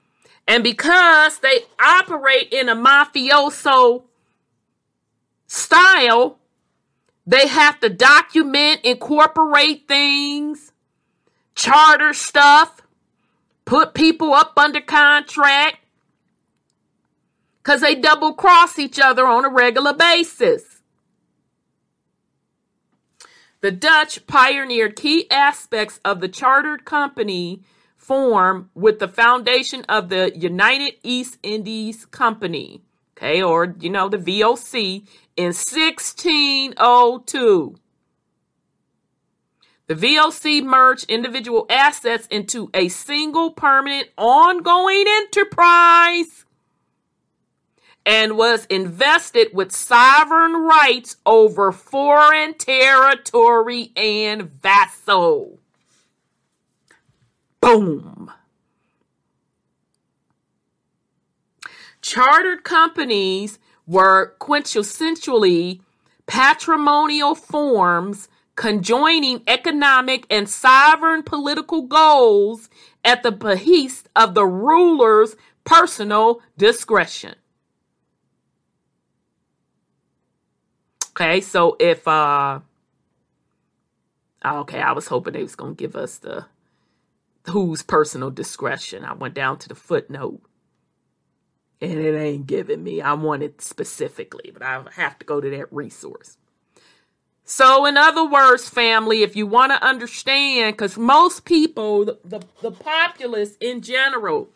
And because they operate in a mafioso style they have to document incorporate things charter stuff put people up under contract because they double cross each other on a regular basis. The Dutch pioneered key aspects of the chartered company form with the foundation of the United East Indies Company, okay, or you know, the VOC in 1602. The VOC merged individual assets into a single permanent ongoing enterprise and was invested with sovereign rights over foreign territory and vassal. Boom. Chartered companies were quintessentially patrimonial forms conjoining economic and sovereign political goals at the behest of the ruler's personal discretion. Okay, so if uh okay, I was hoping they was gonna give us the whose personal discretion. I went down to the footnote and it ain't giving me. I want it specifically, but I have to go to that resource. So, in other words, family, if you want to understand, because most people, the, the, the populace in general,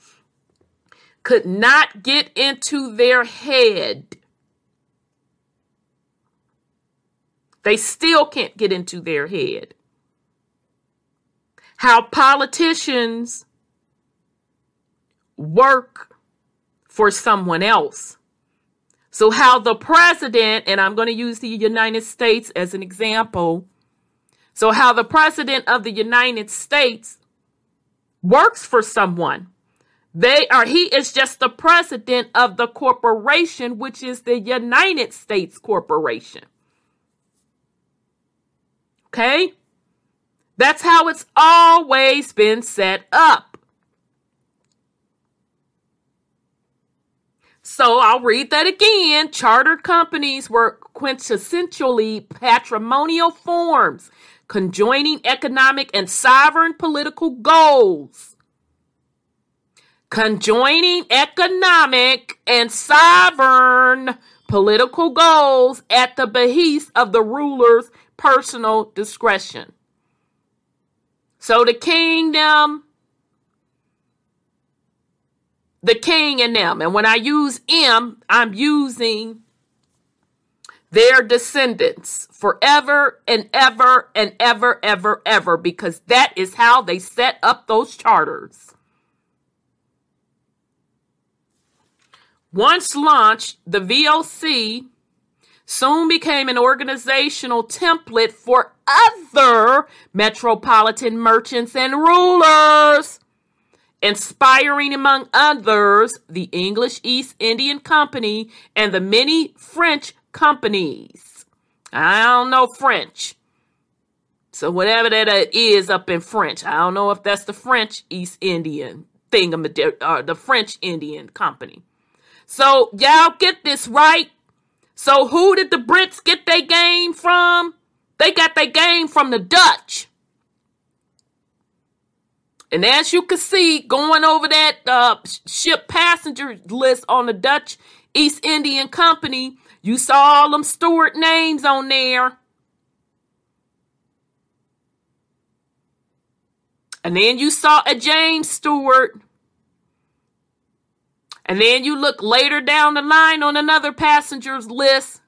could not get into their head They still can't get into their head. How politicians work for someone else. So, how the president, and I'm going to use the United States as an example. So, how the president of the United States works for someone. They are, he is just the president of the corporation, which is the United States Corporation. Okay? That's how it's always been set up. So I'll read that again. Chartered companies were quintessentially patrimonial forms, conjoining economic and sovereign political goals. Conjoining economic and sovereign political goals at the behest of the ruler's personal discretion. So the kingdom the king and them. And when I use M, I'm using their descendants forever and ever and ever, ever, ever, because that is how they set up those charters. Once launched, the VOC soon became an organizational template for other metropolitan merchants and rulers inspiring, among others, the English East Indian Company and the many French companies. I don't know French. So whatever that uh, is up in French, I don't know if that's the French East Indian thing, or uh, the French Indian Company. So y'all get this right. So who did the Brits get their game from? They got their game from the Dutch. And as you can see, going over that uh, ship passenger list on the Dutch East Indian Company, you saw all them Stewart names on there. And then you saw a James Stewart. And then you look later down the line on another passenger's list.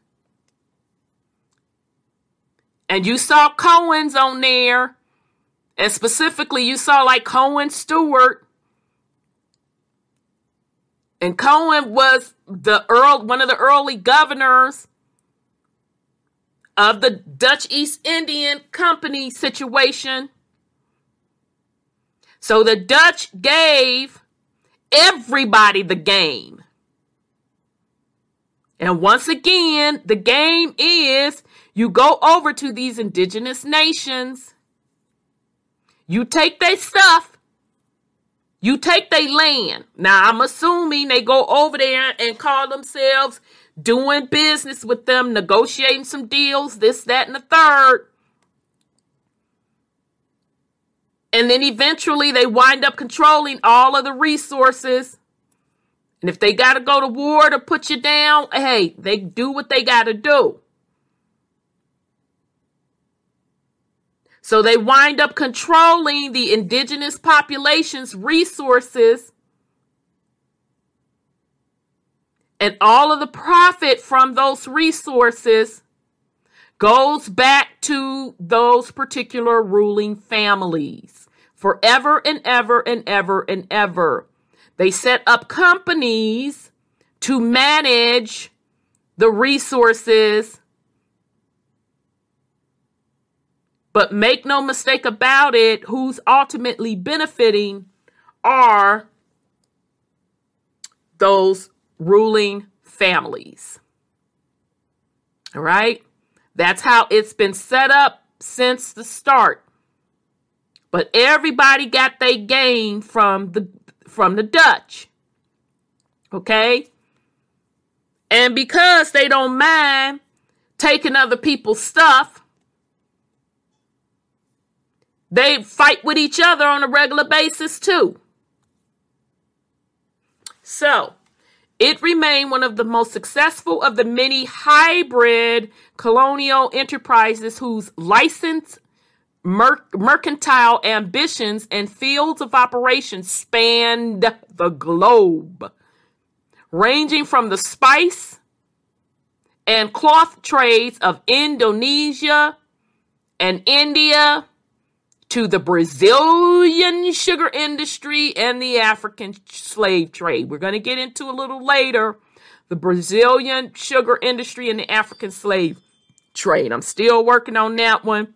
And you saw Cohen's on there. And specifically, you saw like Cohen Stewart. And Cohen was the earl, one of the early governors of the Dutch East Indian Company situation. So the Dutch gave everybody the game. And once again, the game is you go over to these indigenous nations you take their stuff. You take their land. Now, I'm assuming they go over there and call themselves doing business with them, negotiating some deals, this, that, and the third. And then eventually they wind up controlling all of the resources. And if they got to go to war to put you down, hey, they do what they got to do. So they wind up controlling the indigenous population's resources and all of the profit from those resources goes back to those particular ruling families forever and ever and ever and ever. They set up companies to manage the resources But make no mistake about it, who's ultimately benefiting are those ruling families. All right? That's how it's been set up since the start. But everybody got their gain from the from the Dutch. Okay? And because they don't mind taking other people's stuff, they fight with each other on a regular basis too. So, it remained one of the most successful of the many hybrid colonial enterprises whose license, mer- mercantile ambitions, and fields of operation spanned the globe, ranging from the spice and cloth trades of Indonesia and India to the Brazilian sugar industry and the African slave trade. We're going to get into a little later the Brazilian sugar industry and the African slave trade. I'm still working on that one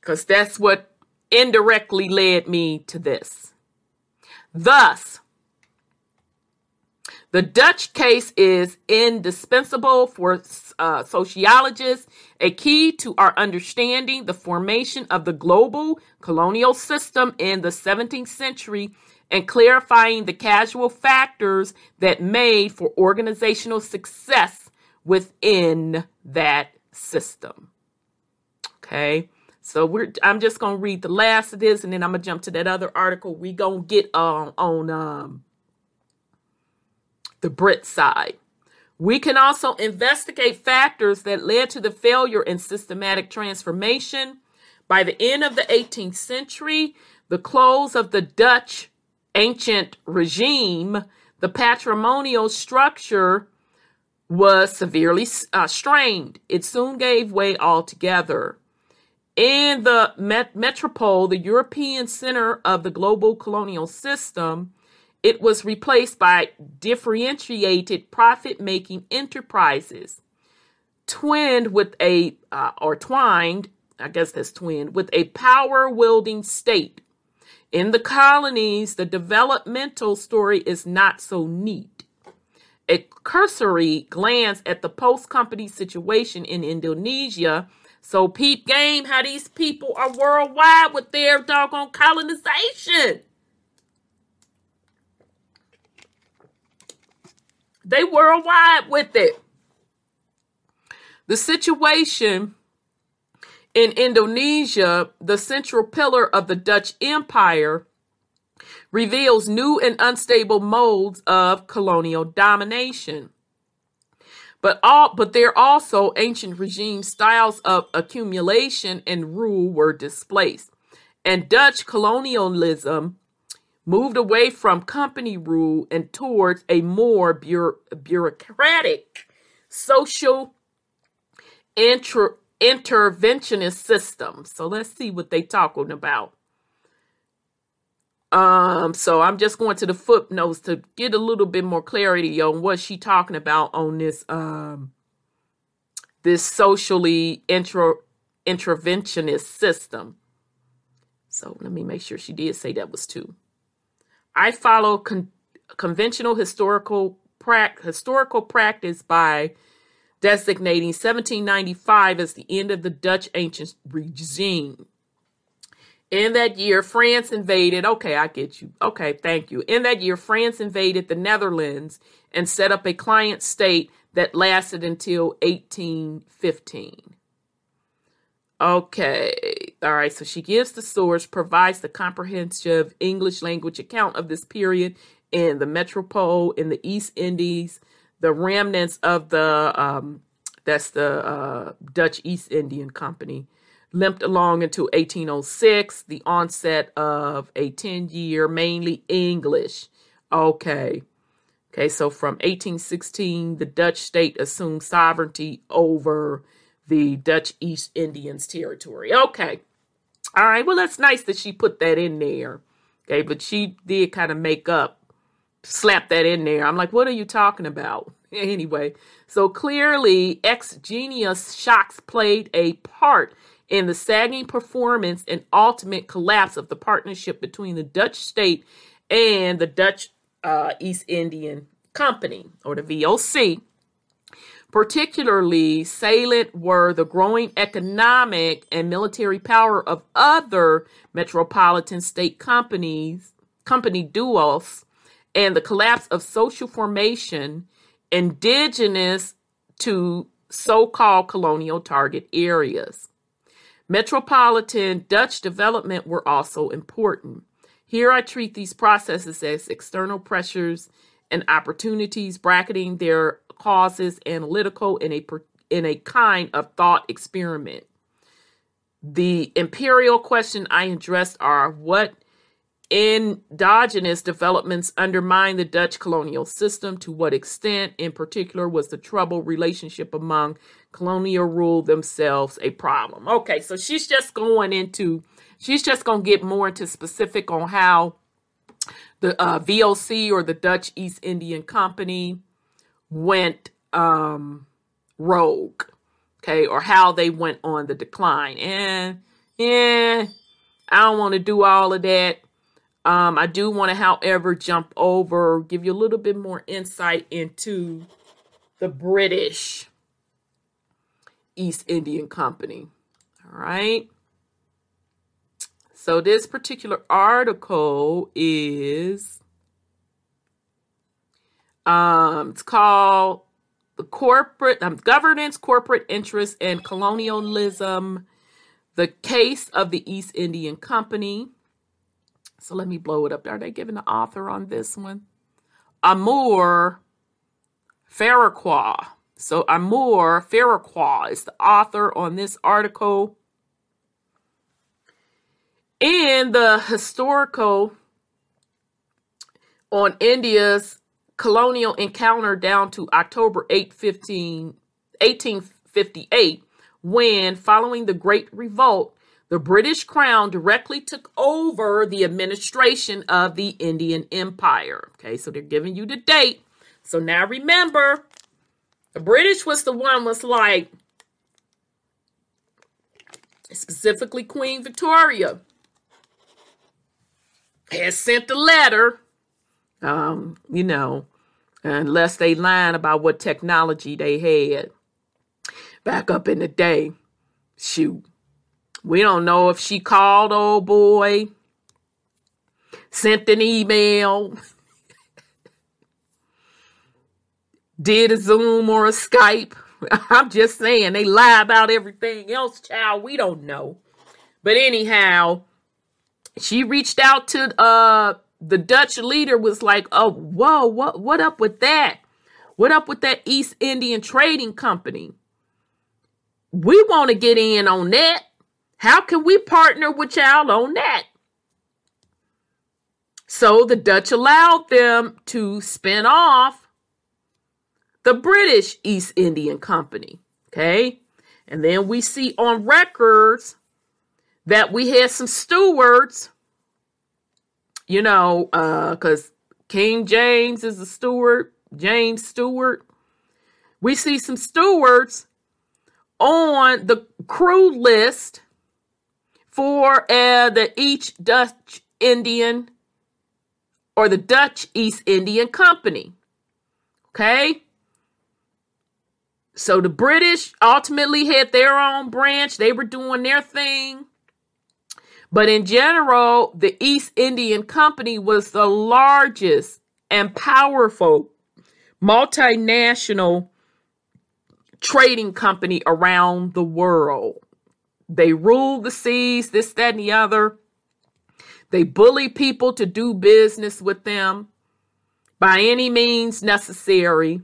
because that's what indirectly led me to this. Thus, the Dutch case is indispensable for uh, sociologists, a key to our understanding the formation of the global colonial system in the 17th century and clarifying the causal factors that made for organizational success within that system. Okay. So we're I'm just gonna read the last of this and then I'm gonna jump to that other article. We gonna get on on um the Brit side. We can also investigate factors that led to the failure in systematic transformation. By the end of the 18th century, the close of the Dutch ancient regime, the patrimonial structure was severely uh, strained. It soon gave way altogether. In the met- metropole, the European center of the global colonial system, it was replaced by differentiated profit making enterprises, twinned with a, uh, or twined, I guess that's twinned, with a power wielding state. In the colonies, the developmental story is not so neat. A cursory glance at the post company situation in Indonesia. So, peep game, how these people are worldwide with their doggone colonization. They worldwide with it. The situation in Indonesia, the central pillar of the Dutch Empire, reveals new and unstable modes of colonial domination. But all but there also ancient regime styles of accumulation and rule were displaced. And Dutch colonialism moved away from company rule and towards a more bureaucratic social inter- interventionist system. So let's see what they talking about. Um, so I'm just going to the footnotes to get a little bit more clarity on what she talking about on this um this socially intro interventionist system. So let me make sure she did say that was two. I follow con- conventional historical pra- historical practice by designating 1795 as the end of the Dutch ancient regime. In that year, France invaded. Okay, I get you. Okay, thank you. In that year, France invaded the Netherlands and set up a client state that lasted until 1815. Okay, all right. So she gives the source, provides the comprehensive English language account of this period in the metropole in the East Indies, the remnants of the um, that's the uh, Dutch East Indian Company limped along until 1806, the onset of a 10 year, mainly English. Okay. Okay, so from 1816, the Dutch state assumed sovereignty over the Dutch East Indians territory. Okay. All right. Well, that's nice that she put that in there. Okay, but she did kind of make up, slap that in there. I'm like, what are you talking about? Anyway, so clearly, exogenous shocks played a part in the sagging performance and ultimate collapse of the partnership between the Dutch state and the Dutch uh, East Indian Company, or the VOC. Particularly salient were the growing economic and military power of other metropolitan state companies, company duos, and the collapse of social formation indigenous to so called colonial target areas. Metropolitan Dutch development were also important. Here I treat these processes as external pressures and opportunities, bracketing their causes analytical in a in a kind of thought experiment. The imperial question I addressed are what endogenous developments undermine the Dutch colonial system? To what extent, in particular, was the troubled relationship among colonial rule themselves a problem? Okay, so she's just going into, she's just going to get more into specific on how the uh, VOC or the Dutch East Indian Company went um, rogue, okay, or how they went on the decline. And yeah, I don't want to do all of that. Um, I do want to, however, jump over, give you a little bit more insight into the British East Indian Company. All right. So this particular article is um it's called the corporate um, governance, corporate interest, and colonialism, the case of the East Indian Company. So let me blow it up. Are they giving the author on this one? Amour Farquhar. So Amour Farquhar is the author on this article. And the historical on India's colonial encounter down to October 8, 15, 1858, when, following the Great Revolt, the British Crown directly took over the administration of the Indian Empire. Okay, so they're giving you the date. So now remember, the British was the one was like, specifically Queen Victoria, has sent the letter, um, you know, unless they lying about what technology they had back up in the day. Shoot. We don't know if she called old boy, sent an email, did a Zoom or a Skype. I'm just saying they lie about everything else, child. We don't know. But anyhow, she reached out to uh the Dutch leader was like, "Oh, whoa, what what up with that? What up with that East Indian Trading Company? We want to get in on that. How can we partner with y'all on that?" So the Dutch allowed them to spin off the British East Indian Company. Okay. And then we see on records that we had some stewards you know, because uh, King James is a steward, James Stewart. We see some stewards on the crew list for uh, the each Dutch Indian or the Dutch East Indian Company. Okay? So the British ultimately had their own branch, they were doing their thing. But in general, the East Indian Company was the largest and powerful multinational trading company around the world. They ruled the seas, this, that, and the other. They bully people to do business with them by any means necessary.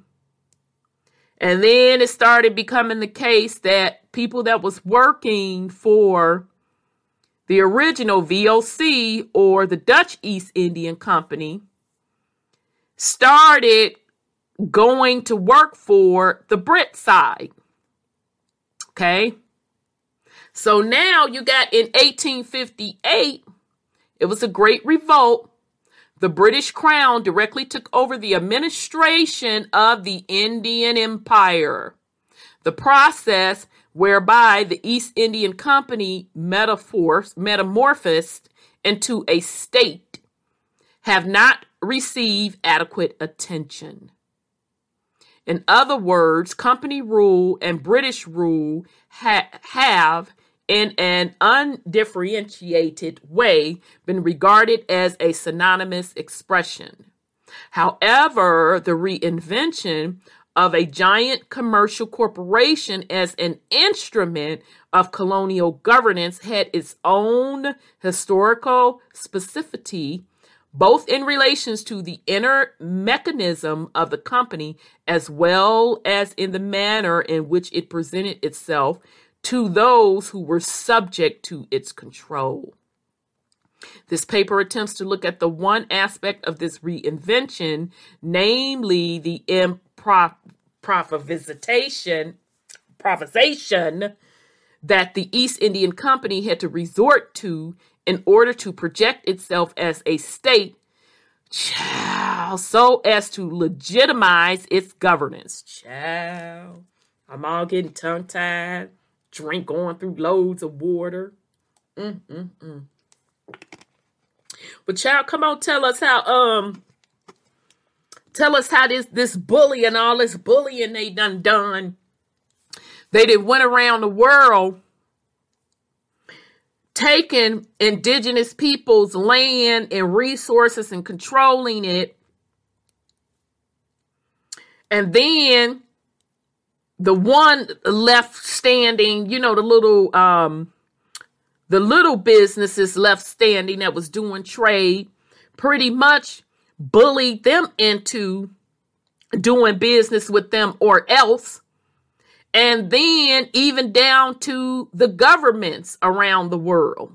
And then it started becoming the case that people that was working for the original VOC or the Dutch East Indian Company started going to work for the Brit side. Okay. So now you got in 1858, it was a great revolt. The British Crown directly took over the administration of the Indian Empire. The process whereby the East Indian Company metamorphosed into a state, have not received adequate attention. In other words, company rule and British rule ha- have, in an undifferentiated way, been regarded as a synonymous expression. However, the reinvention of a giant commercial corporation as an instrument of colonial governance had its own historical specificity, both in relations to the inner mechanism of the company as well as in the manner in which it presented itself to those who were subject to its control. This paper attempts to look at the one aspect of this reinvention, namely the improvisation, improvisation that the East Indian Company had to resort to in order to project itself as a state, child, so as to legitimize its governance. Child, I'm all getting tongue tied, drink going through loads of water. Mm-mm-mm. But child, come on, tell us how um tell us how this this bully and all this bullying they done done. They did went around the world taking indigenous people's land and resources and controlling it. And then the one left standing, you know, the little um the little businesses left standing that was doing trade pretty much bullied them into doing business with them or else and then even down to the governments around the world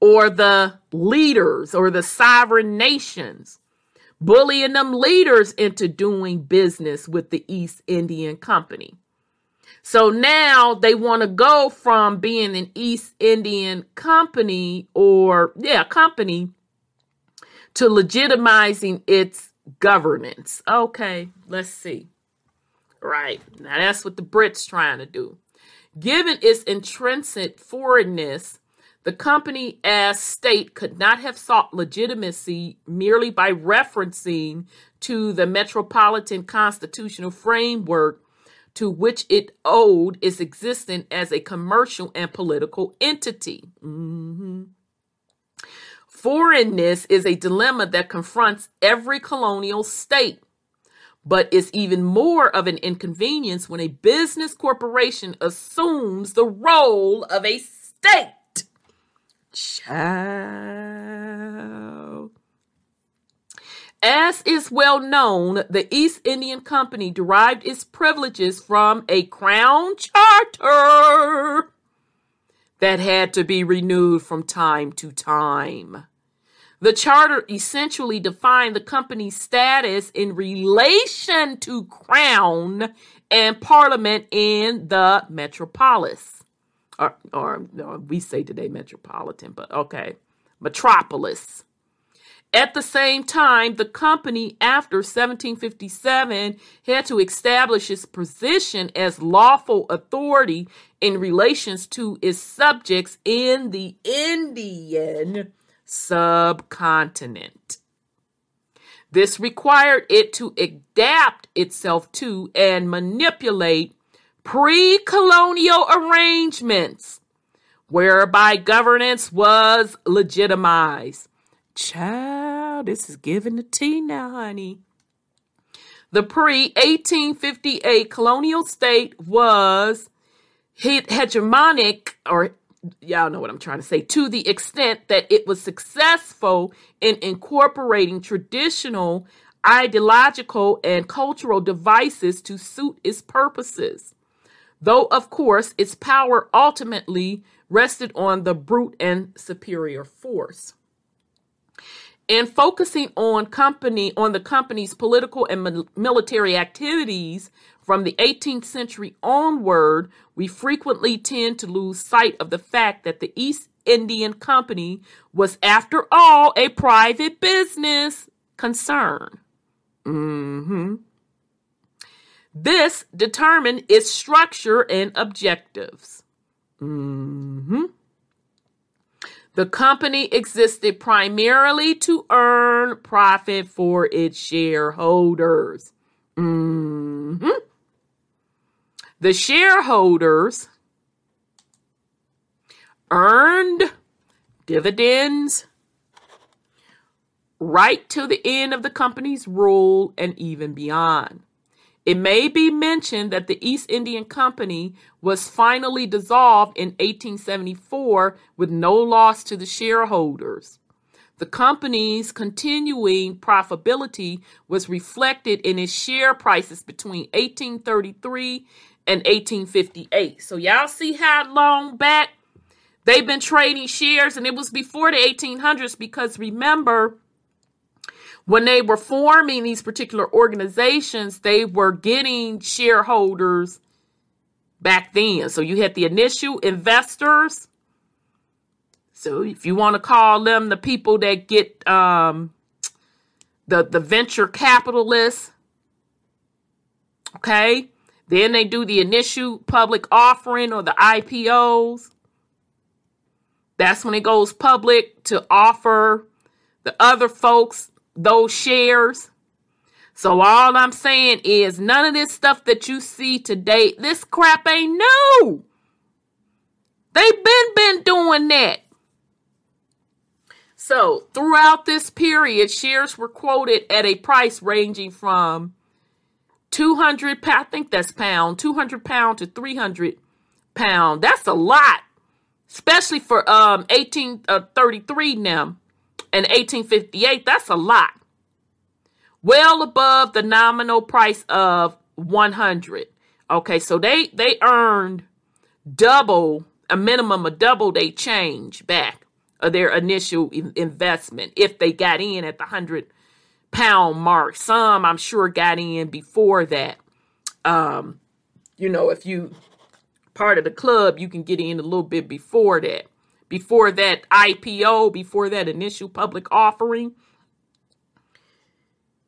or the leaders or the sovereign nations, bullying them leaders into doing business with the East Indian Company. So now they want to go from being an East Indian company or, yeah, company to legitimizing its governance. Okay, let's see. Right. Now that's what the Brits trying to do. Given its intrinsic foreignness, the company as state could not have sought legitimacy merely by referencing to the metropolitan constitutional framework to which it owed its existence as a commercial and political entity. Mm-hmm. Foreignness is a dilemma that confronts every colonial state but it's even more of an inconvenience when a business corporation assumes the role of a state. As is well known, the East Indian Company derived its privileges from a crown charter that had to be renewed from time to time. The charter essentially defined the company's status in relation to Crown and Parliament in the metropolis. Or, or, or we say today metropolitan, but okay, metropolis. At the same time, the company, after 1757, had to establish its position as lawful authority in relations to its subjects in the Indian subcontinent. This required it to adapt itself to and manipulate pre colonial arrangements whereby governance was legitimized. Child, this is giving the tea now, honey. The pre 1858 colonial state was hegemonic or y'all know what I'm trying to say, to the extent that it was successful in incorporating traditional ideological and cultural devices to suit its purposes. Though, of course, its power ultimately rested on the brute and superior force. In focusing on company on the company's political and military activities, from the 18th century onward, we frequently tend to lose sight of the fact that the East Indian Company was, after all, a private business concern. Mm-hmm. This determined its structure and objectives. Mm-hmm. The company existed primarily to earn profit for its shareholders. Mm-hmm. The shareholders earned dividends right to the end of the company's rule and even beyond. It may be mentioned that the East Indian Company was finally dissolved in 1874 with no loss to the shareholders. The company's continuing profitability was reflected in its share prices between 1833 and 1858. So y'all see how long back they've been trading shares and it was before the 1800s because remember when they were forming these particular organizations, they were getting shareholders back then. So you had the initial investors. So if you want to call them the people that get um, the the venture capitalists, okay, then they do the initial public offering or the IPOs. That's when it goes public to offer the other folks those shares. So all I'm saying is none of this stuff that you see today, this crap ain't new. They've been been doing that. So throughout this period, shares were quoted at a price ranging from 200 I think that's pound, 200 pound to 300 pound. That's a lot, especially for um 1833 uh, now and 1858. That's a lot. Well above the nominal price of 100 okay so they they earned double a minimum of double they change back of their initial investment if they got in at the 100 pound mark. Some i'm sure got in before that. Um you know if you part of the club you can get in a little bit before that before that ipo before that initial public offering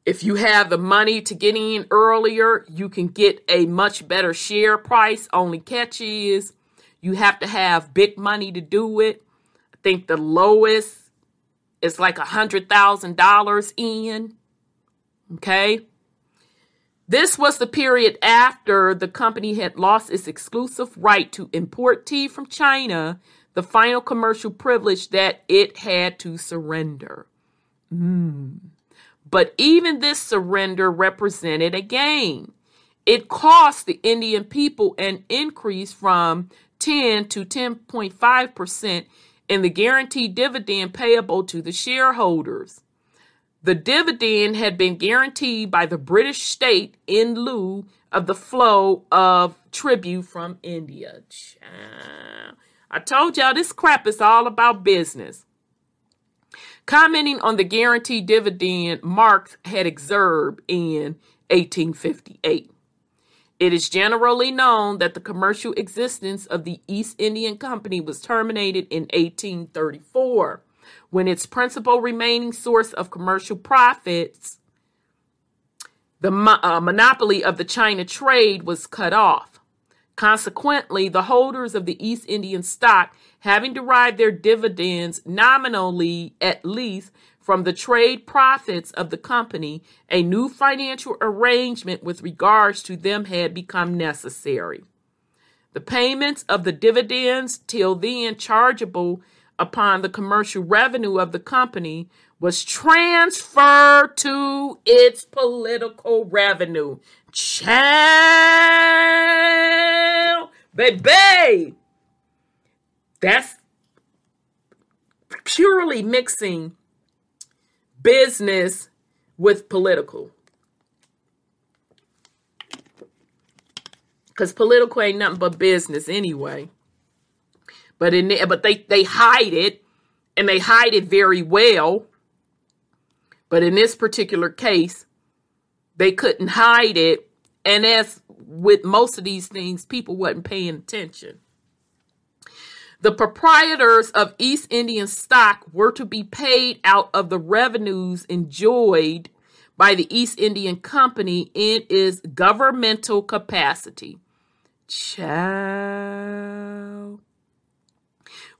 if you have the money to get in earlier, you can get a much better share price. Only catch is you have to have big money to do it. I think the lowest is like a hundred thousand dollars in. Okay. This was the period after the company had lost its exclusive right to import tea from China, the final commercial privilege that it had to surrender. Mm. But even this surrender represented a gain. It cost the Indian people an increase from 10 to 10.5% in the guaranteed dividend payable to the shareholders. The dividend had been guaranteed by the British state in lieu of the flow of tribute from India. I told y'all this crap is all about business. Commenting on the guaranteed dividend Marx had observed in 1858. It is generally known that the commercial existence of the East Indian Company was terminated in 1834 when its principal remaining source of commercial profits, the uh, monopoly of the China trade, was cut off. Consequently, the holders of the East Indian stock, having derived their dividends nominally at least from the trade profits of the company, a new financial arrangement with regards to them had become necessary. The payments of the dividends, till then chargeable upon the commercial revenue of the company, was transferred to its political revenue. Child, baby. That's purely mixing business with political. Because political ain't nothing but business anyway. But in but they, they hide it and they hide it very well. But in this particular case, they couldn't hide it. And as with most of these things, people wasn't paying attention. The proprietors of East Indian stock were to be paid out of the revenues enjoyed by the East Indian Company in its governmental capacity. Child.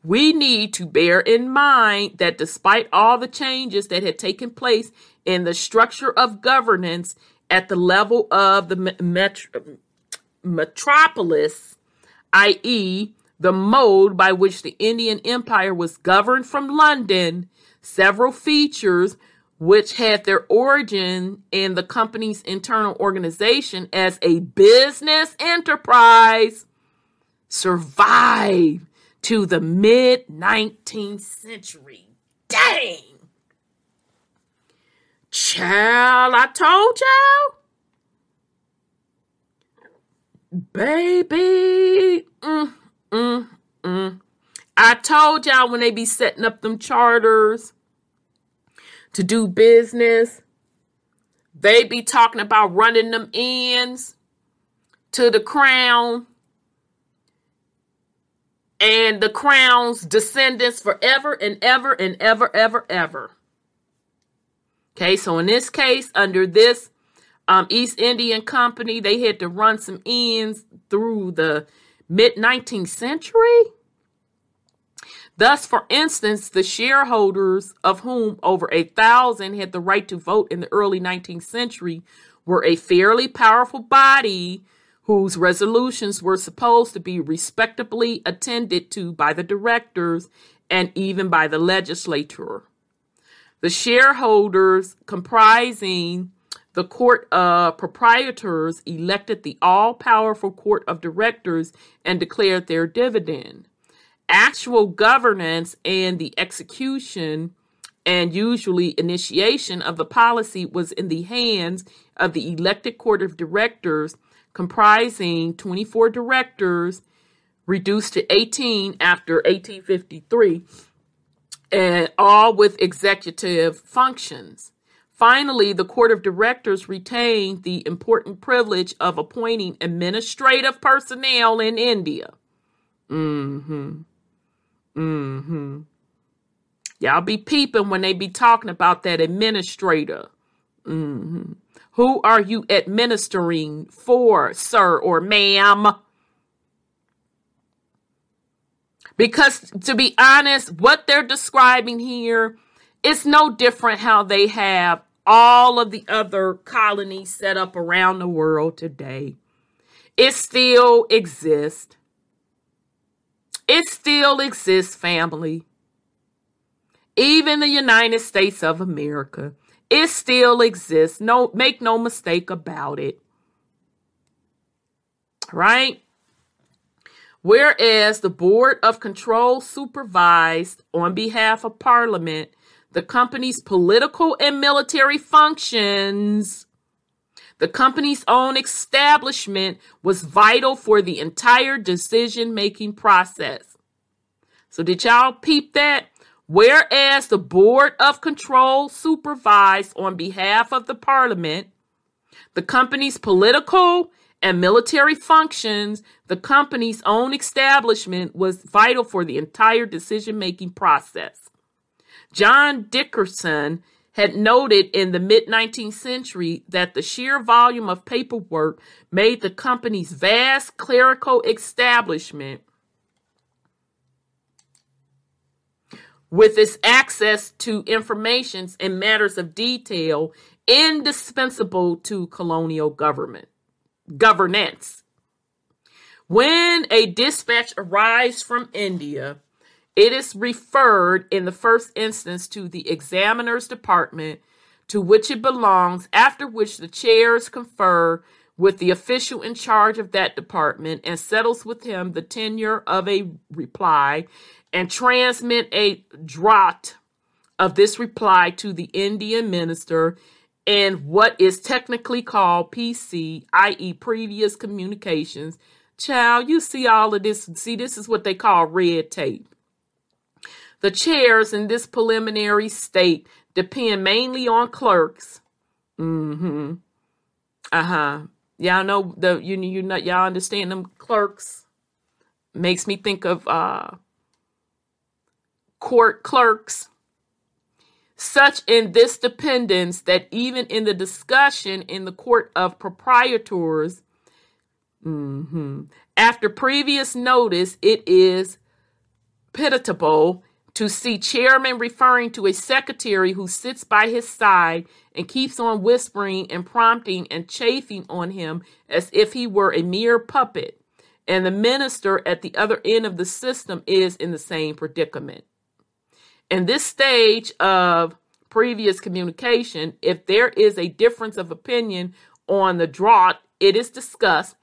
We need to bear in mind that despite all the changes that had taken place in the structure of governance at the level of the metro- metropolis, i.e., the mode by which the Indian Empire was governed from London, several features which had their origin in the company's internal organization as a business enterprise survived to the mid 19th century. Dang! Child, I told y'all. Baby. Mm, mm, mm. I told y'all when they be setting up them charters to do business, they be talking about running them ends to the crown and the crown's descendants forever and ever and ever, ever, ever. Okay, so in this case, under this um, East Indian Company, they had to run some ends through the mid 19th century. Thus, for instance, the shareholders, of whom over a thousand had the right to vote in the early 19th century, were a fairly powerful body whose resolutions were supposed to be respectably attended to by the directors and even by the legislature. The shareholders, comprising the court of proprietors, elected the all powerful court of directors and declared their dividend. Actual governance and the execution and usually initiation of the policy was in the hands of the elected court of directors, comprising 24 directors, reduced to 18 after 1853, and all with executive functions. Finally, the court of directors retained the important privilege of appointing administrative personnel in India. Mm-hmm. Mm-hmm. Y'all be peeping when they be talking about that administrator. Mm-hmm. Who are you administering for, sir or ma'am? Because to be honest, what they're describing here is no different how they have all of the other colonies set up around the world today. It still exists. It still exists, family. Even the United States of America, it still exists. No, make no mistake about it. Right? Whereas the Board of Control supervised on behalf of Parliament the company's political and military functions. The company's own establishment was vital for the entire decision making process. So, did y'all peep that? Whereas the Board of Control supervised on behalf of the Parliament the company's political and military functions, the company's own establishment was vital for the entire decision making process. John Dickinson had noted in the mid 19th century that the sheer volume of paperwork made the company's vast clerical establishment with its access to information and matters of detail indispensable to colonial government governance. When a dispatch arrives from India, it is referred in the first instance to the examiner's department to which it belongs, after which the chairs confer with the official in charge of that department and settles with him the tenure of a reply and transmit a draught of this reply to the Indian minister in what is technically called PC, i.e., previous communications. Child, you see all of this. See, this is what they call red tape. The chairs in this preliminary state depend mainly on clerks. Mm-hmm. Uh-huh. Y'all know the you you know y'all understand them clerks. Makes me think of uh court clerks. Such in this dependence that even in the discussion in the court of proprietors, mm-hmm, after previous notice, it is pitiable to see chairman referring to a secretary who sits by his side and keeps on whispering and prompting and chafing on him as if he were a mere puppet, and the minister at the other end of the system is in the same predicament. In this stage of previous communication, if there is a difference of opinion on the draught, it is discussed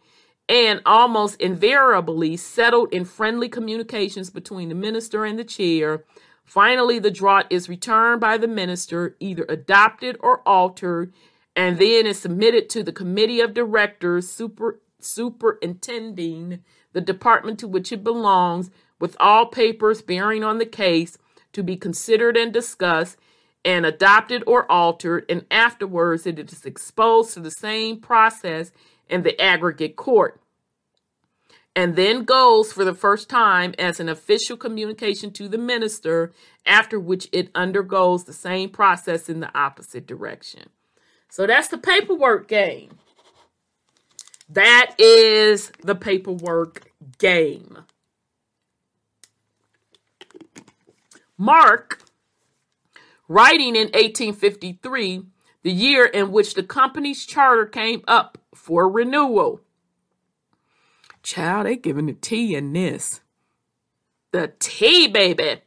and almost invariably settled in friendly communications between the minister and the chair. Finally, the draught is returned by the minister, either adopted or altered, and then is submitted to the committee of directors super, superintending the department to which it belongs, with all papers bearing on the case to be considered and discussed and adopted or altered, and afterwards it is exposed to the same process in the aggregate court, and then goes for the first time as an official communication to the minister, after which it undergoes the same process in the opposite direction. So that's the paperwork game. That is the paperwork game. Marx, writing in 1853, the year in which the company's charter came up for renewal. Child, they giving the tea in this. The tea, baby.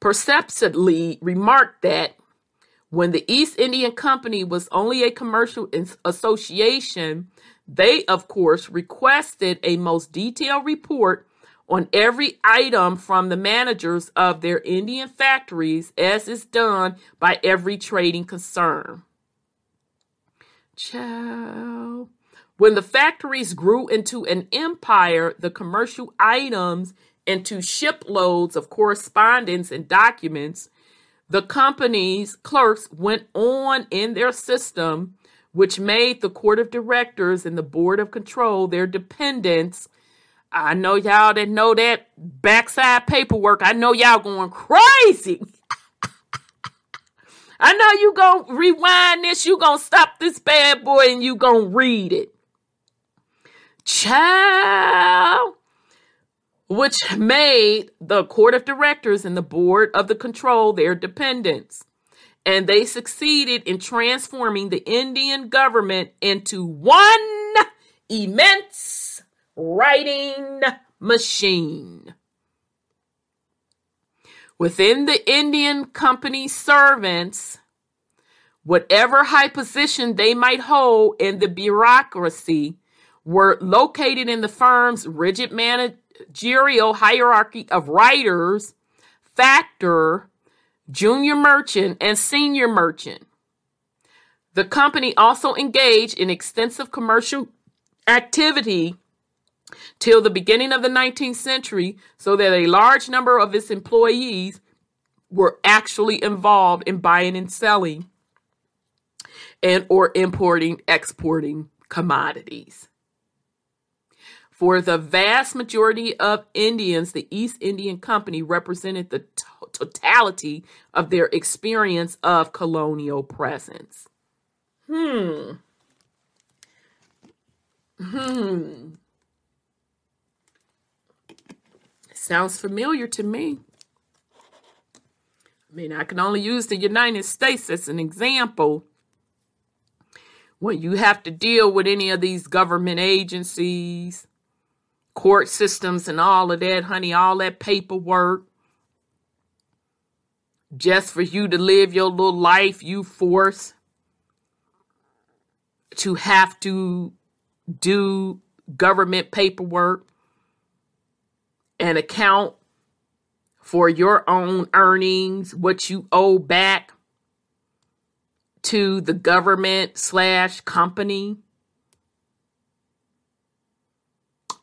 Perceptibly remarked that when the East Indian Company was only a commercial association, they, of course, requested a most detailed report on every item from the managers of their Indian factories, as is done by every trading concern. Ciao. When the factories grew into an empire, the commercial items into shiploads of correspondence and documents, the company's clerks went on in their system, which made the court of directors and the board of control their dependents I know y'all that know that backside paperwork. I know y'all going crazy. I know you gonna rewind this. You gonna stop this bad boy and you gonna read it. Child, which made the court of directors and the board of the control their dependents. And they succeeded in transforming the Indian government into one immense writing machine. Within the Indian company servants, whatever high position they might hold in the bureaucracy, were located in the firm's rigid managerial hierarchy of writers, factor, junior merchant, and senior merchant. The company also engaged in extensive commercial activity till the beginning of the 19th century so that a large number of its employees were actually involved in buying and selling and or importing exporting commodities for the vast majority of Indians, the East Indian Company represented the to- totality of their experience of colonial presence. Hmm. Hmm. Sounds familiar to me. I mean, I can only use the United States as an example. When you have to deal with any of these government agencies, court systems, and all of that, honey, all that paperwork, just for you to live your little life, you force to have to do government paperwork an account for your own earnings, what you owe back to the government slash company.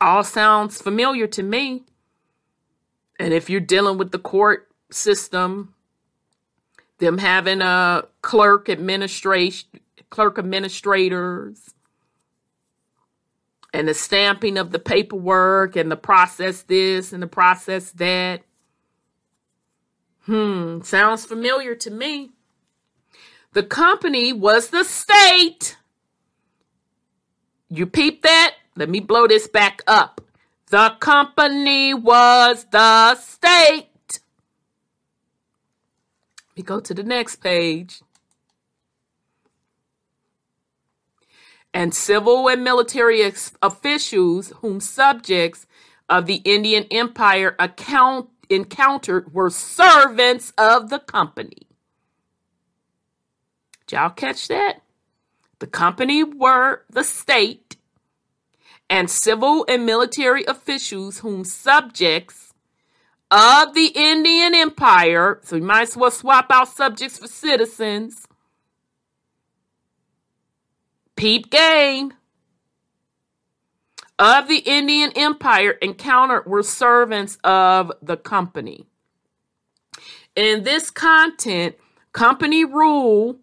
All sounds familiar to me. And if you're dealing with the court system, them having a clerk administration, clerk administrators, and the stamping of the paperwork and the process this and the process that. Hmm, sounds familiar to me. The company was the state. You peep that? Let me blow this back up. The company was the state. We go to the next page. And civil and military ex- officials whom subjects of the Indian Empire account- encountered were servants of the company. Did y'all catch that? The company were the state, and civil and military officials whom subjects of the Indian Empire, so you might as well swap out subjects for citizens, peep game of the Indian Empire encountered were servants of the company. In this content, company rule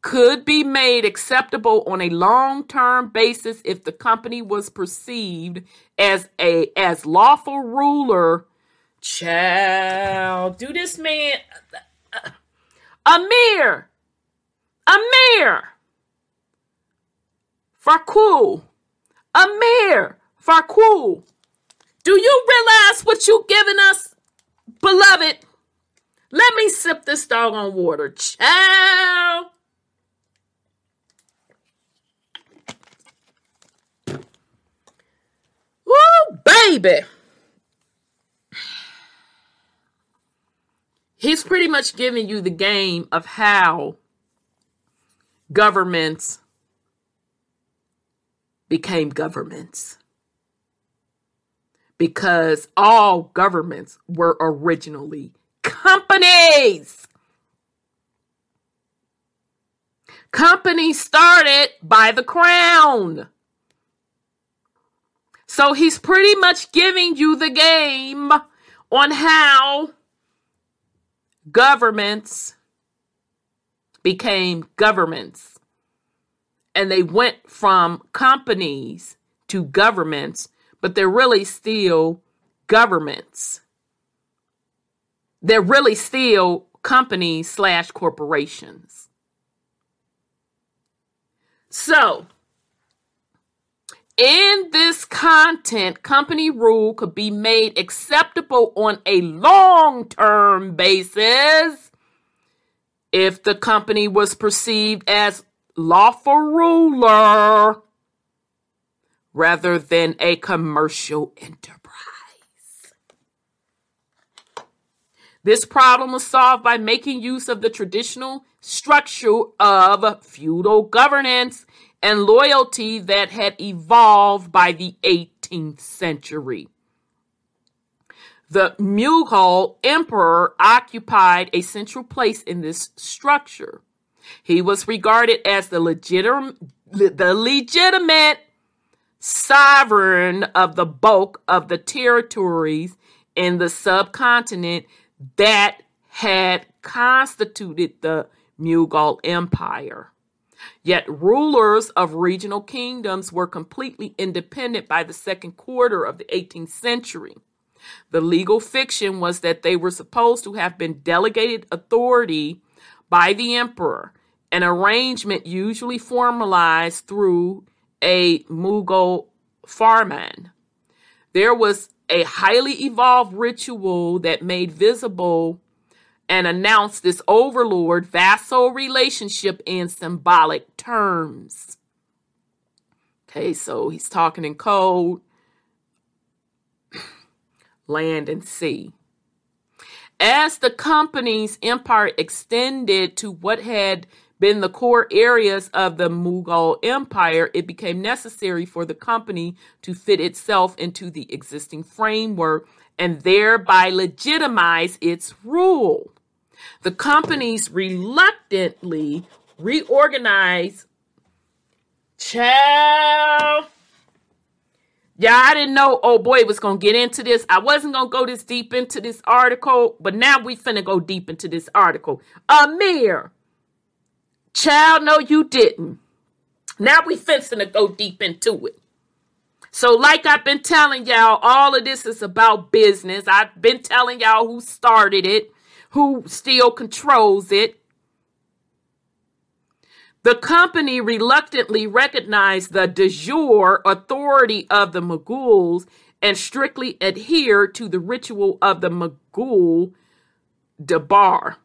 could be made acceptable on a long-term basis if the company was perceived as a as lawful ruler. Child, do this man uh, uh, uh, Amir. Amir. Farquhar, Amir, Farquhar, do you realize what you giving us? Beloved, let me sip this doggone water. Ciao. Woo, baby. He's pretty much giving you the game of how governments became governments. Because all governments were originally companies. Companies started by the crown. So he's pretty much giving you the game on how governments became governments. And they went from companies to governments, but they're really still governments. They're really still companies slash corporations. So, in this content, company rule could be made acceptable on a long term basis if the company was perceived as lawful ruler rather than a commercial enterprise. This problem was solved by making use of the traditional structure of feudal governance and loyalty that had evolved by the 18th century. The Mughal emperor occupied a central place in this structure. He was regarded as the, legitim- the legitimate sovereign of the bulk of the territories in the subcontinent that had constituted the Mughal Empire. Yet rulers of regional kingdoms were completely independent by the second quarter of the 18th century. The legal fiction was that they were supposed to have been delegated authority by the emperor, an arrangement usually formalized through a Mughal farman. There was a highly evolved ritual that made visible and announced this overlord vassal relationship in symbolic terms. Okay, so he's talking in code, land, and sea. As the company's empire extended to what had been the core areas of the Mughal Empire, it became necessary for the company to fit itself into the existing framework and thereby legitimize its rule. The companies reluctantly reorganized. Child. Yeah, I didn't know. Oh boy, was gonna get into this. I wasn't gonna go this deep into this article, but now we finna go deep into this article. Amir, child, no, you didn't. Now we finna go deep into it. So, like I've been telling y'all, all of this is about business. I've been telling y'all who started it who still controls it. The company reluctantly recognized the de jure authority of the Mughals and strictly adhered to the ritual of the Mughal Darbar.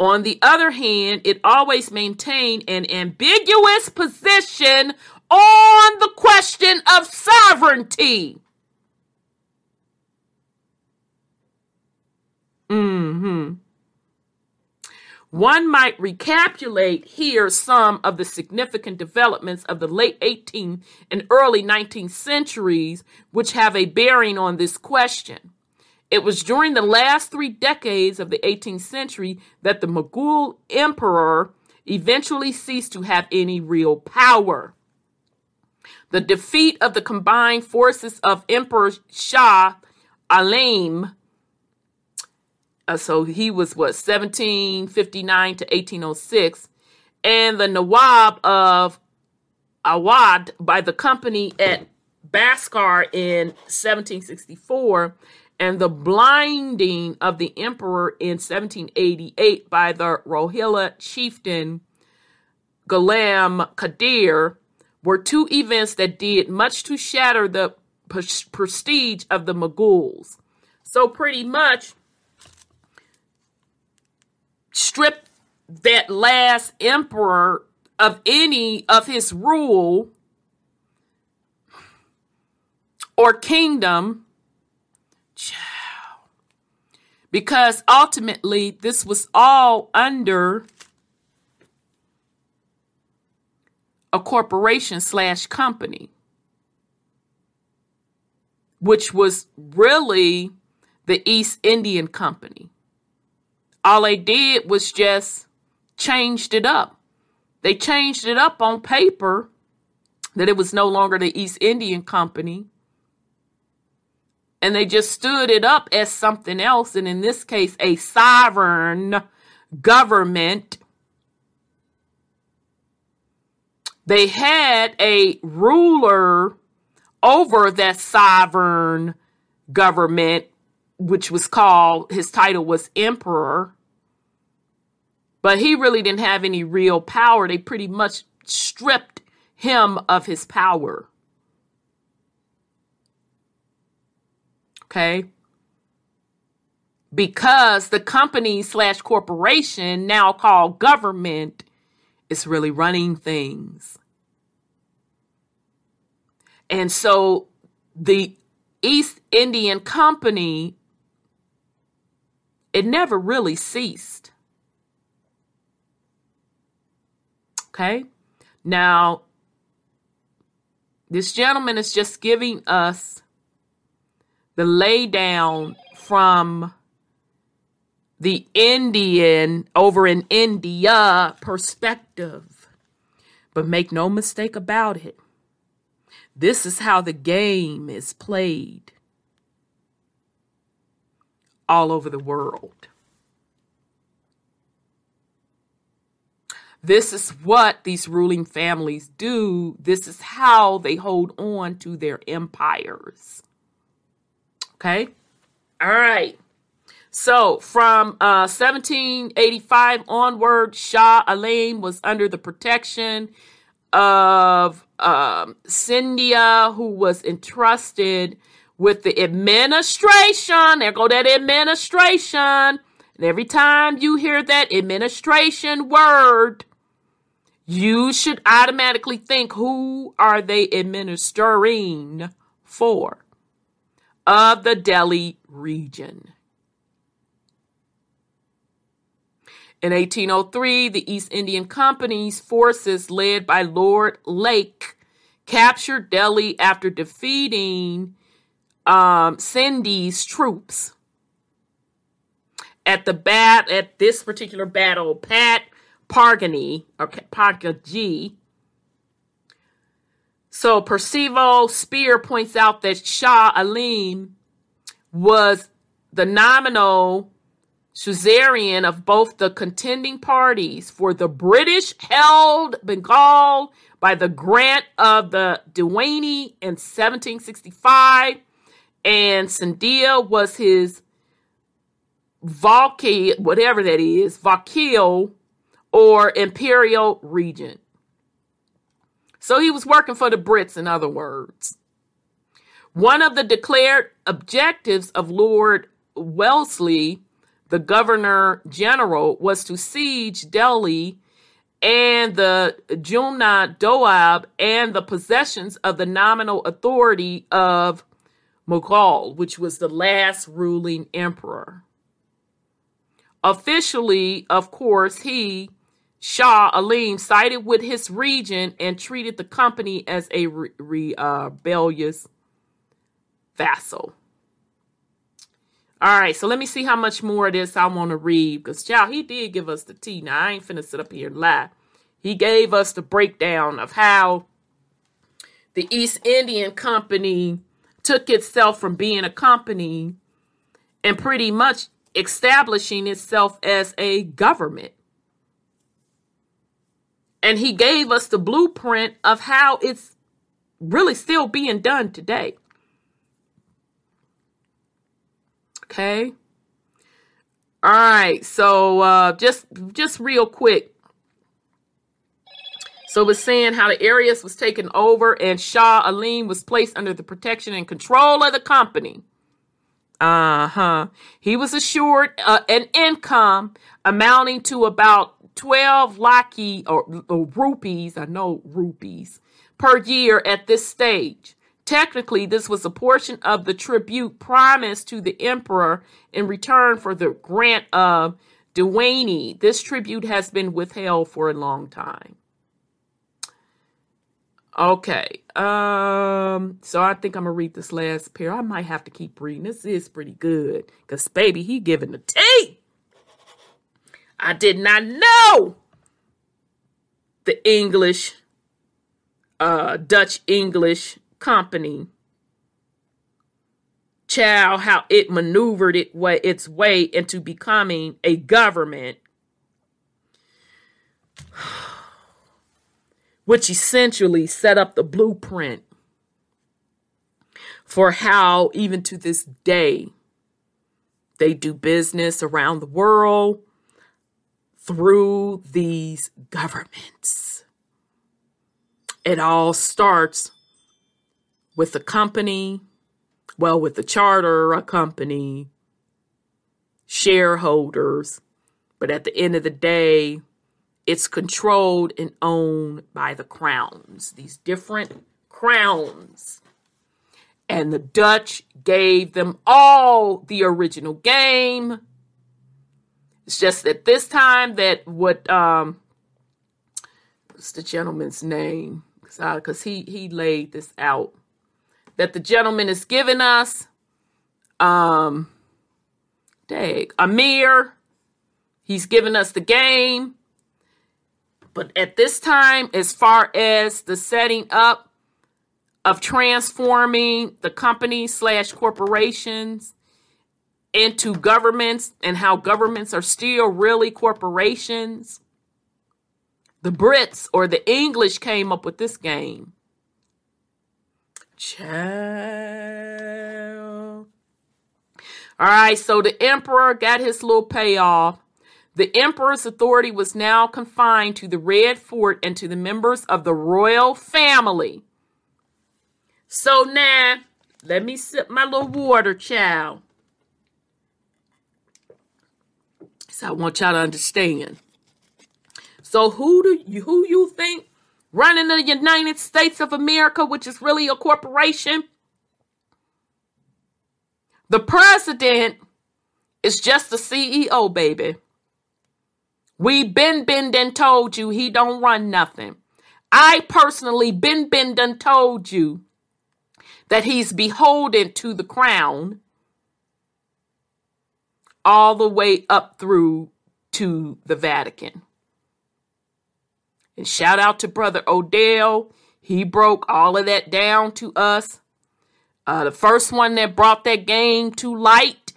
On the other hand, it always maintained an ambiguous position on the question of sovereignty. Mm-hmm. One might recapitulate here some of the significant developments of the late 18th and early 19th centuries, which have a bearing on this question. It was during the last three decades of the 18th century that the Mughal emperor eventually ceased to have any real power. The defeat of the combined forces of Emperor Shah Alam uh, so he was what 1759 to 1806, and the Nawab of Awadh by the company at Buxar in 1764, and the blinding of the emperor in 1788 by the Rohilla chieftain Ghulam Qadir were two events that did much to shatter the prestige of the Mughals. So pretty much stripped that last emperor of any of his rule or kingdom. Because ultimately, this was all under a corporation slash company, which was really the East Indian Company. All they did was just changed it up. They changed it up on paper that it was no longer the East Indian Company. And they just stood it up as something else, and in this case, a sovereign government they had a ruler over that sovereign government, which was called, his title was emperor. But he really didn't have any real power. They pretty much stripped him of his power. Okay. Because the company slash corporation, now called government, is really running things. And so the East Indian Company, it never really ceased. Okay. Now, this gentleman is just giving us the laydown from the Indian over in India perspective. But make no mistake about it. This is how the game is played all over the world. This is what these ruling families do. This is how they hold on to their empires. Okay? All right. So from uh, 1785 onward, Shah Alam was under the protection of um, who was entrusted with the administration. There go that administration. And every time you hear that administration word, you should automatically think who are they administering for? Of the Delhi region. In 1803, the East Indian Company's forces, led by Lord Lake, captured Delhi after defeating um, troops. At the bat at this particular battle, Pat Pargani or Pargaji. So Percival Spear points out that Shah Alam was the nominal suzerain of both the contending parties, for the British held Bengal by the grant of the Diwani in 1765, and Scindia was his Valki, whatever that is, Vakil or imperial regent. So he was working for the Brits, in other words. One of the declared objectives of Lord Wellesley the governor general, was to siege Delhi and the Jumna Doab and the possessions of the nominal authority of Mughal, which was the last ruling emperor. Officially, of course, he, Shah Alam, sided with his region and treated the company as a re- uh, rebellious vassal. All right, so let me see how much more of this I want to read because, child, he did give us the tea. Now, I ain't finna sit up here and lie. He gave us the breakdown of how the East Indian Company took itself from being a company and pretty much establishing itself as a government. And he gave us the blueprint of how it's really still being done today. Okay. All right. So uh, just just real quick. So it was saying how the areas was taken over and Shah Alam was placed under the protection and control of the company. Uh huh. He was assured uh, an income amounting to about 12 lakhs or, or rupees, I know rupees, per year at this stage. Technically, this was a portion of the tribute promised to the emperor in return for the grant of Diwani. This tribute has been withheld for a long time. Okay. Um, so I think I'm gonna read this last pair. I might have to keep reading. This is pretty good. Cause baby, he giving the tea. I did not know the English, uh, Dutch English company. Child, how it maneuvered it way its way into becoming a government which essentially set up the blueprint for how, even to this day, they do business around the world through these governments. It all starts with a company, well, with the charter, a company, shareholders, but at the end of the day, it's controlled and owned by the crowns, these different crowns. And the Dutch gave them all the original game. It's just at this time that what um what's the gentleman's name? Because he he laid this out. That the gentleman is giving us um dag Amir. He's giving us the game. But at this time, as far as the setting up of transforming the company slash corporations into governments and how governments are still really corporations, the Brits or the English came up with this game. Child. All right, so the emperor got his little payoff. The emperor's authority was now confined to the Red Fort and to the members of the royal family. So now, let me sip my little water, child. So I want y'all to understand. So who do you who you think running the United States of America, which is really a corporation? The president is just the CEO, baby. We been been done told you he don't run nothing. I personally been been done told you that he's beholden to the crown all the way up through to the Vatican. And shout out to Brother Odell. He broke all of that down to us. Uh, the first one that brought that game to light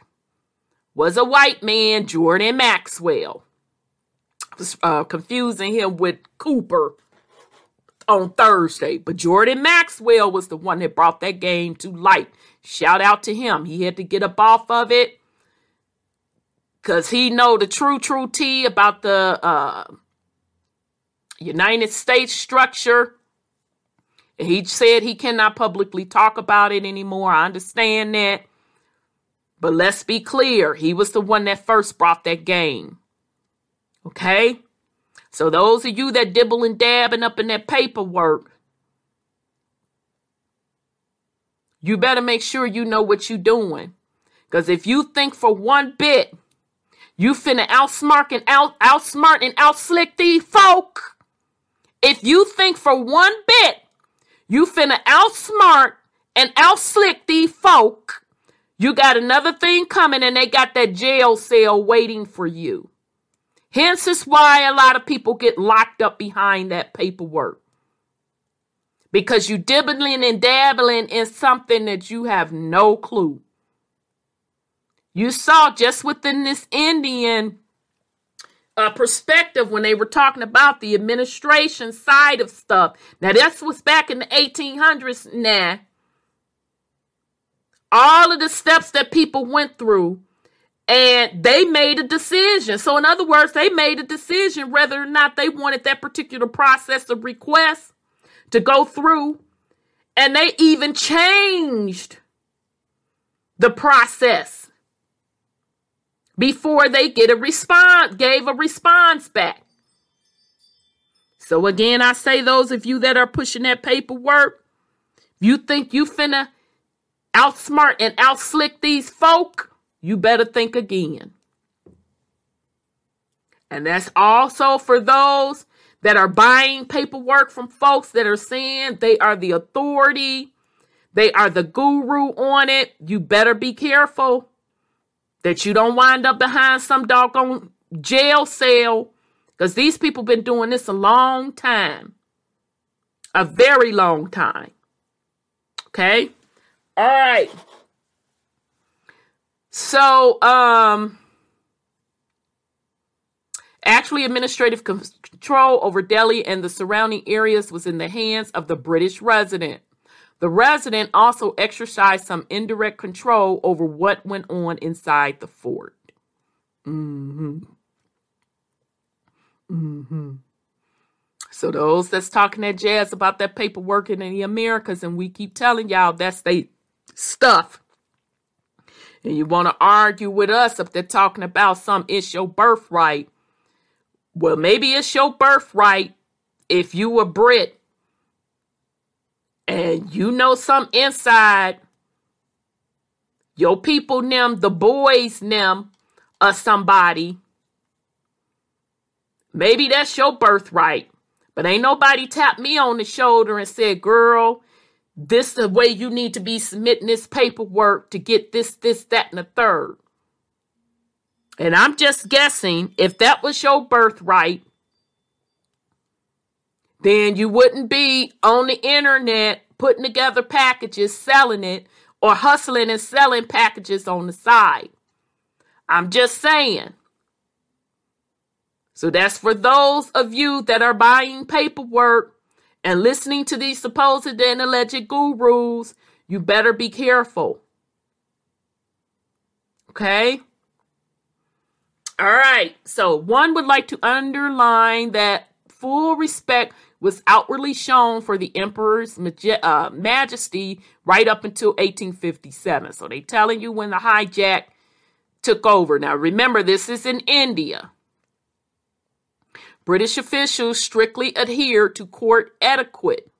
was a white man, Jordan Maxwell uh, confusing him with Cooper on Thursday. But Jordan Maxwell was the one that brought that game to light. Shout out to him. He had to get up off of it because he know the true, true tea about the uh, United States structure. He said he cannot publicly talk about it anymore. I understand that. But let's be clear. He was the one that first brought that game. Okay? So those of you that dibble and dabbing up in that paperwork, you better make sure you know what you're doing. Because if you think for one bit you finna outsmart and out outsmart and outslick these folk, if you think for one bit you finna outsmart and outslick these folk, you got another thing coming and they got that jail cell waiting for you. Hence is why a lot of people get locked up behind that paperwork. Because you dibbling and dabbling in something that you have no clue. You saw just within this Indian uh, perspective when they were talking about the administration side of stuff. Now, this was back in the 1800s now. All of the steps that people went through and they made a decision. So, in other words, they made a decision whether or not they wanted that particular process of request to go through. And they even changed the process before they get a response, gave a response back. So again, I say those of you that are pushing that paperwork, you think you finna outsmart and outslick these folk, you better think again. And that's also for those that are buying paperwork from folks that are saying they are the authority, they are the guru on it. You better be careful that you don't wind up behind some doggone jail cell because these people been doing this a long time. A very long time. Okay? All right. So, um, actually, administrative control over Delhi and the surrounding areas was in the hands of the British resident. The resident also exercised some indirect control over what went on inside the fort. Mm-hmm. Mm-hmm. So those that's talking that jazz about that paperwork in the Americas, and we keep telling y'all that's they stuff. And you want to argue with us if they're talking about some it's your birthright. Well, maybe it's your birthright if you a Brit and you know some inside. Your people them the boys them or somebody. Maybe that's your birthright but ain't nobody tapped me on the shoulder and said girl this the way you need to be submitting this paperwork to get this this that and the third. And i'm just guessing if that was your birthright then you wouldn't be on the internet putting together packages, selling it, or hustling and selling packages on the side. I'm just saying. So that's for those of you that are buying paperwork and listening to these supposed and alleged gurus. You better be careful. Okay? All right. So one would like to underline that full respect was outwardly shown for the emperor's uh, majesty right up until 1857. So they telling you when the hijack took over. Now remember, this is in India. British officials strictly adhered to court etiquette.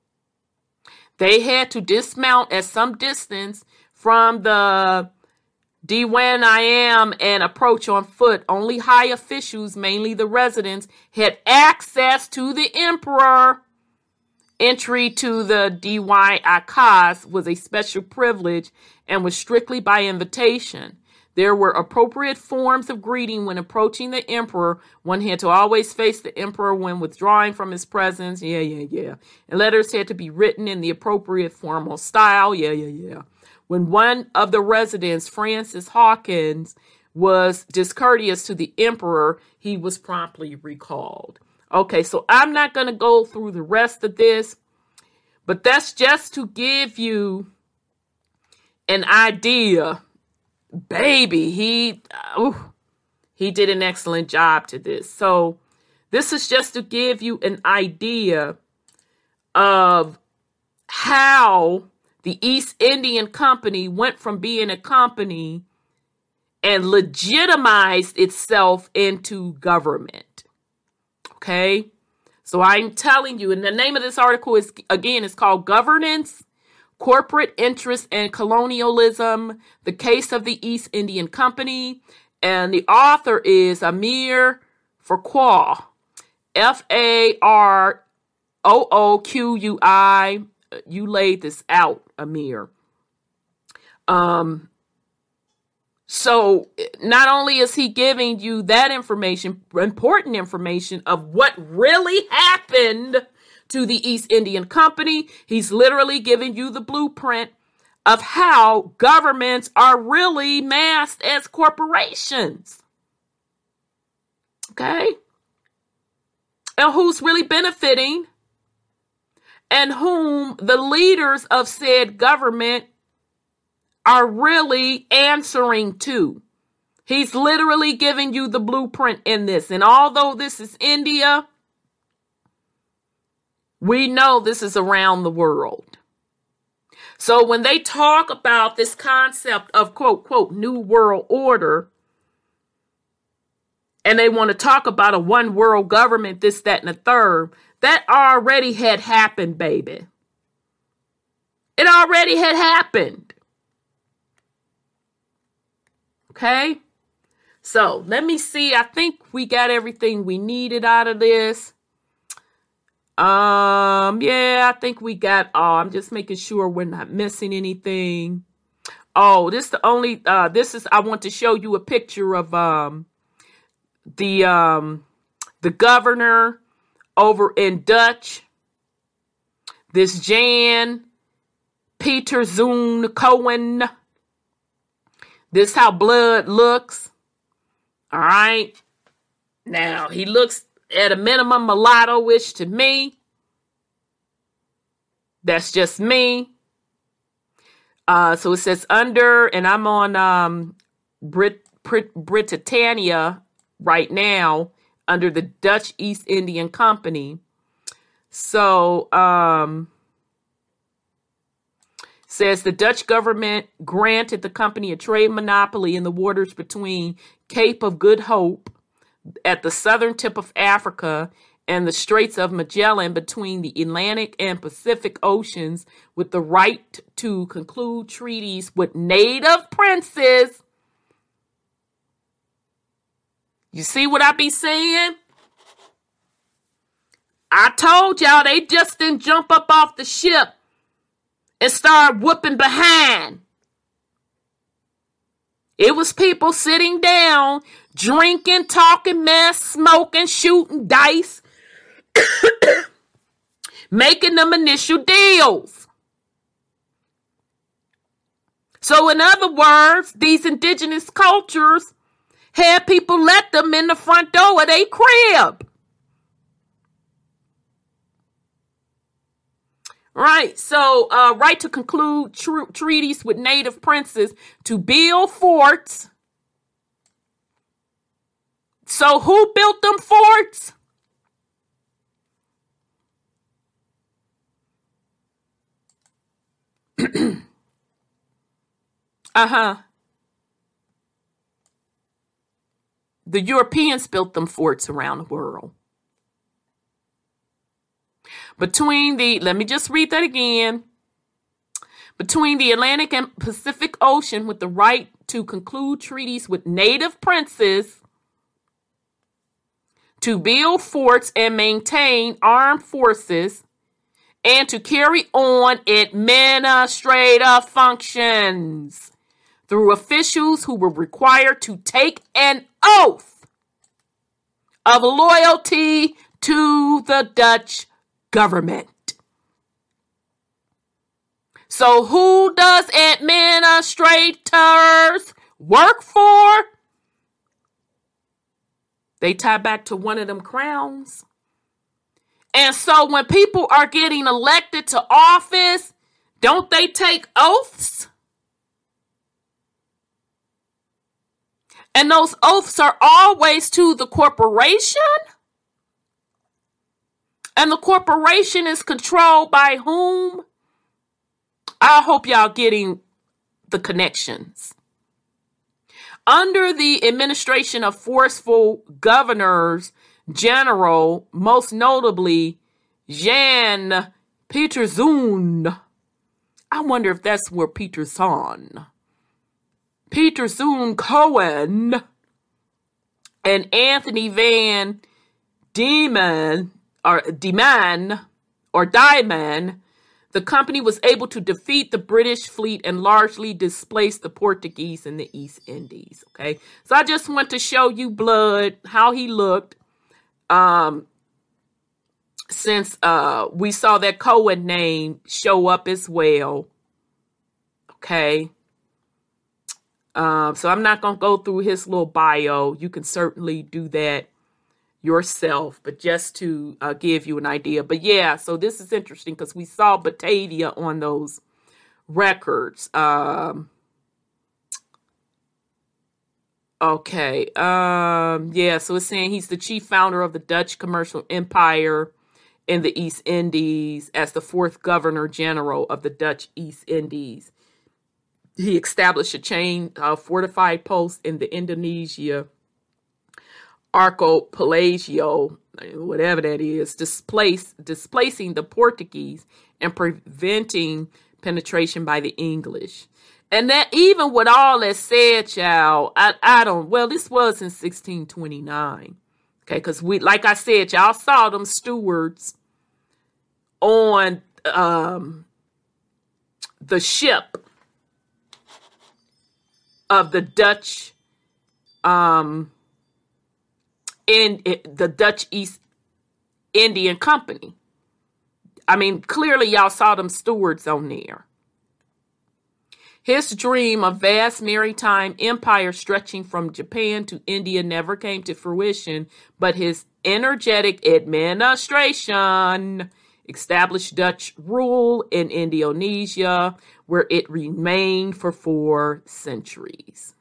They had to dismount at some distance from the Diwan-i-Am and approach on foot. Only high officials, mainly the residents, had access to the emperor. Entry to the Diwan-i-Khas was a special privilege and was strictly by invitation. There were appropriate forms of greeting when approaching the emperor. One had to always face the emperor when withdrawing from his presence. Yeah, yeah, yeah. And letters had to be written in the appropriate formal style. Yeah, yeah, yeah. When one of the residents, Francis Hawkins, was discourteous to the emperor, he was promptly recalled. Okay, so I'm not going to go through the rest of this, but that's just to give you an idea. Baby, he uh, ooh, he did an excellent job to this. So, this is just to give you an idea of how the East Indian Company went from being a company and legitimized itself into government. Okay? So I'm telling you, and the name of this article is again, it's called Governance, Corporate Interest and Colonialism, the Case of the East Indian Company. And the author is Amir Farooqui, F A R O O Q U I you laid this out, Amir. Um, so not only is he giving you that information, important information of what really happened to the East Indian Company, he's literally giving you the blueprint of how governments are really masked as corporations. Okay? And who's really benefiting and whom the leaders of said government are really answering to. He's literally giving you the blueprint in this. And although this is India, we know this is around the world. So when they talk about this concept of quote, quote, new world order, and they want to talk about a one world government, this, that, and the third, that already had happened, baby. It already had happened. Okay? So let me see. I think we got everything we needed out of this. Um, yeah, I think we got all. I'm just making sure we're not missing anything. Oh, this is the only uh this is I want to show you a picture of um the um the governor over in Dutch. This Jan Pieterszoon Cohen. This how blood looks. All right. Now he looks at a minimum mulatto-ish to me. That's just me. Uh, so it says under, and I'm on um, Brit, Brit Britannica right now under the Dutch East Indian Company. So um, says the Dutch government granted the company a trade monopoly in the waters between Cape of Good Hope at the southern tip of Africa and the Straits of Magellan between the Atlantic and Pacific Oceans with the right to conclude treaties with native princes. You see what I be saying? I told y'all they just didn't jump up off the ship and start whooping behind. It was people sitting down, drinking, talking mess, smoking, shooting dice, making them initial deals. So, in other words, these indigenous cultures had people let them in the front door of their crib. Right. So, uh, right to conclude tr- treaties with native princes to build forts. So, who built them forts? uh huh. The Europeans built them forts around the world. Between the, let me just read that again, between the Atlantic and Pacific Ocean with the right to conclude treaties with native princes to build forts and maintain armed forces and to carry on administrative functions through officials who were required to take an oath of loyalty to the Dutch government. So, who does administrators work for? They tie back to one of them crowns. And so, when people are getting elected to office, don't they take oaths? And those oaths are always to the corporation? And the corporation is controlled by whom? I hope y'all getting the connections. Under the administration of forceful governors general, most notably Jan Pieterszoon. I wonder if that's where Peterson. Pieterszoon Cohen and Anthony Van Diemen or Diemen or Diemen, the company was able to defeat the British fleet and largely displace the Portuguese in the East Indies. Okay, so I just want to show you blood how he looked. Um, since uh we saw that Cohen name show up as well. Okay. Um, so I'm not gonna go through his little bio. You can certainly do that yourself, but just to uh, give you an idea. But yeah, so this is interesting because we saw Batavia on those records. Um, okay. Um, yeah, so it's saying he's the chief founder of the Dutch commercial empire in the East Indies as the fourth governor general of the Dutch East Indies. He established a chain of fortified posts in the Indonesia archipelago, whatever that is, displace, displacing the Portuguese and preventing penetration by the English. And that even with all that said, child, I, I don't, well, this was in 1629. Okay, because we, like I said, y'all saw them stewards on um, the ship of the Dutch um, in, in the Dutch East Indian Company. I mean, clearly y'all saw them stewards on there. His dream of vast maritime empire stretching from Japan to India never came to fruition, but his energetic administration established Dutch rule in Indonesia, where it remained for four centuries.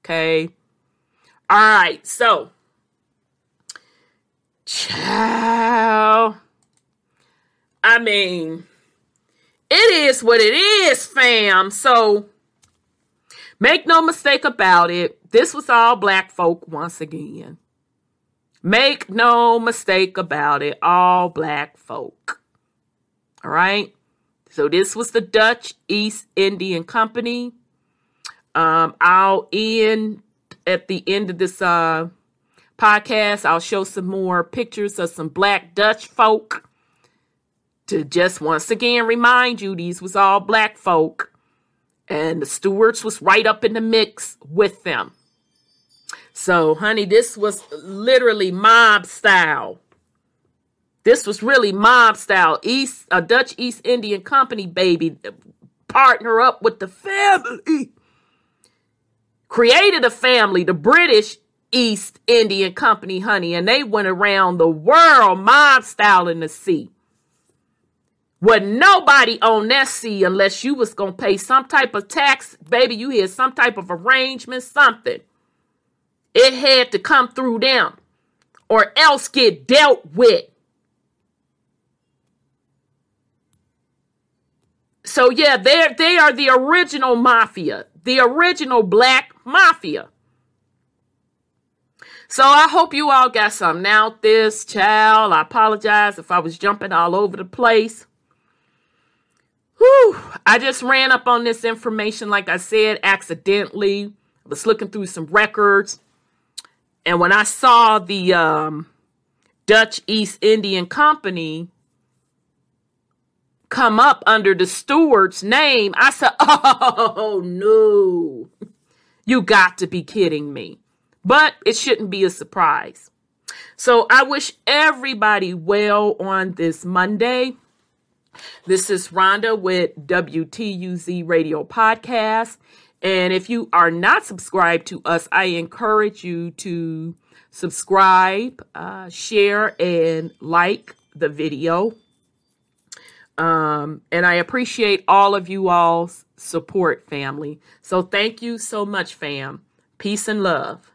Okay. All right. So, ciao. I mean, it is what it is, fam. So make no mistake about it. This was all black folk once again. Make no mistake about it. All black folk. All right. So this was the Dutch East Indian Company. Um, I'll end at the end of this uh, podcast. I'll show some more pictures of some black Dutch folk to just once again remind you these was all black folk and the stewards was right up in the mix with them so honey this was literally mob style this was really mob style east a dutch east indian company baby uh, partner up with the family created a family the british east indian company honey and they went around the world mob style in the sea with nobody on that sea unless you was to pay some type of tax. Baby, you had some type of arrangement, something. It had to come through them or else get dealt with. So yeah, they they are the original mafia, the original black mafia. So I hope you all got something out this child. I apologize if I was jumping all over the place. Whew, I just ran up on this information, like I said, accidentally. I was looking through some records. And when I saw the um, Dutch East Indian Company come up under the steward's name, I said, oh no, you got to be kidding me. But it shouldn't be a surprise. So I wish everybody well on this Monday. This is Rhonda with WTUZ Radio Podcast. And if you are not subscribed to us, I encourage you to subscribe, uh, share, and like the video. Um, and I appreciate all of you all's support, family. So thank you so much, fam. Peace and love.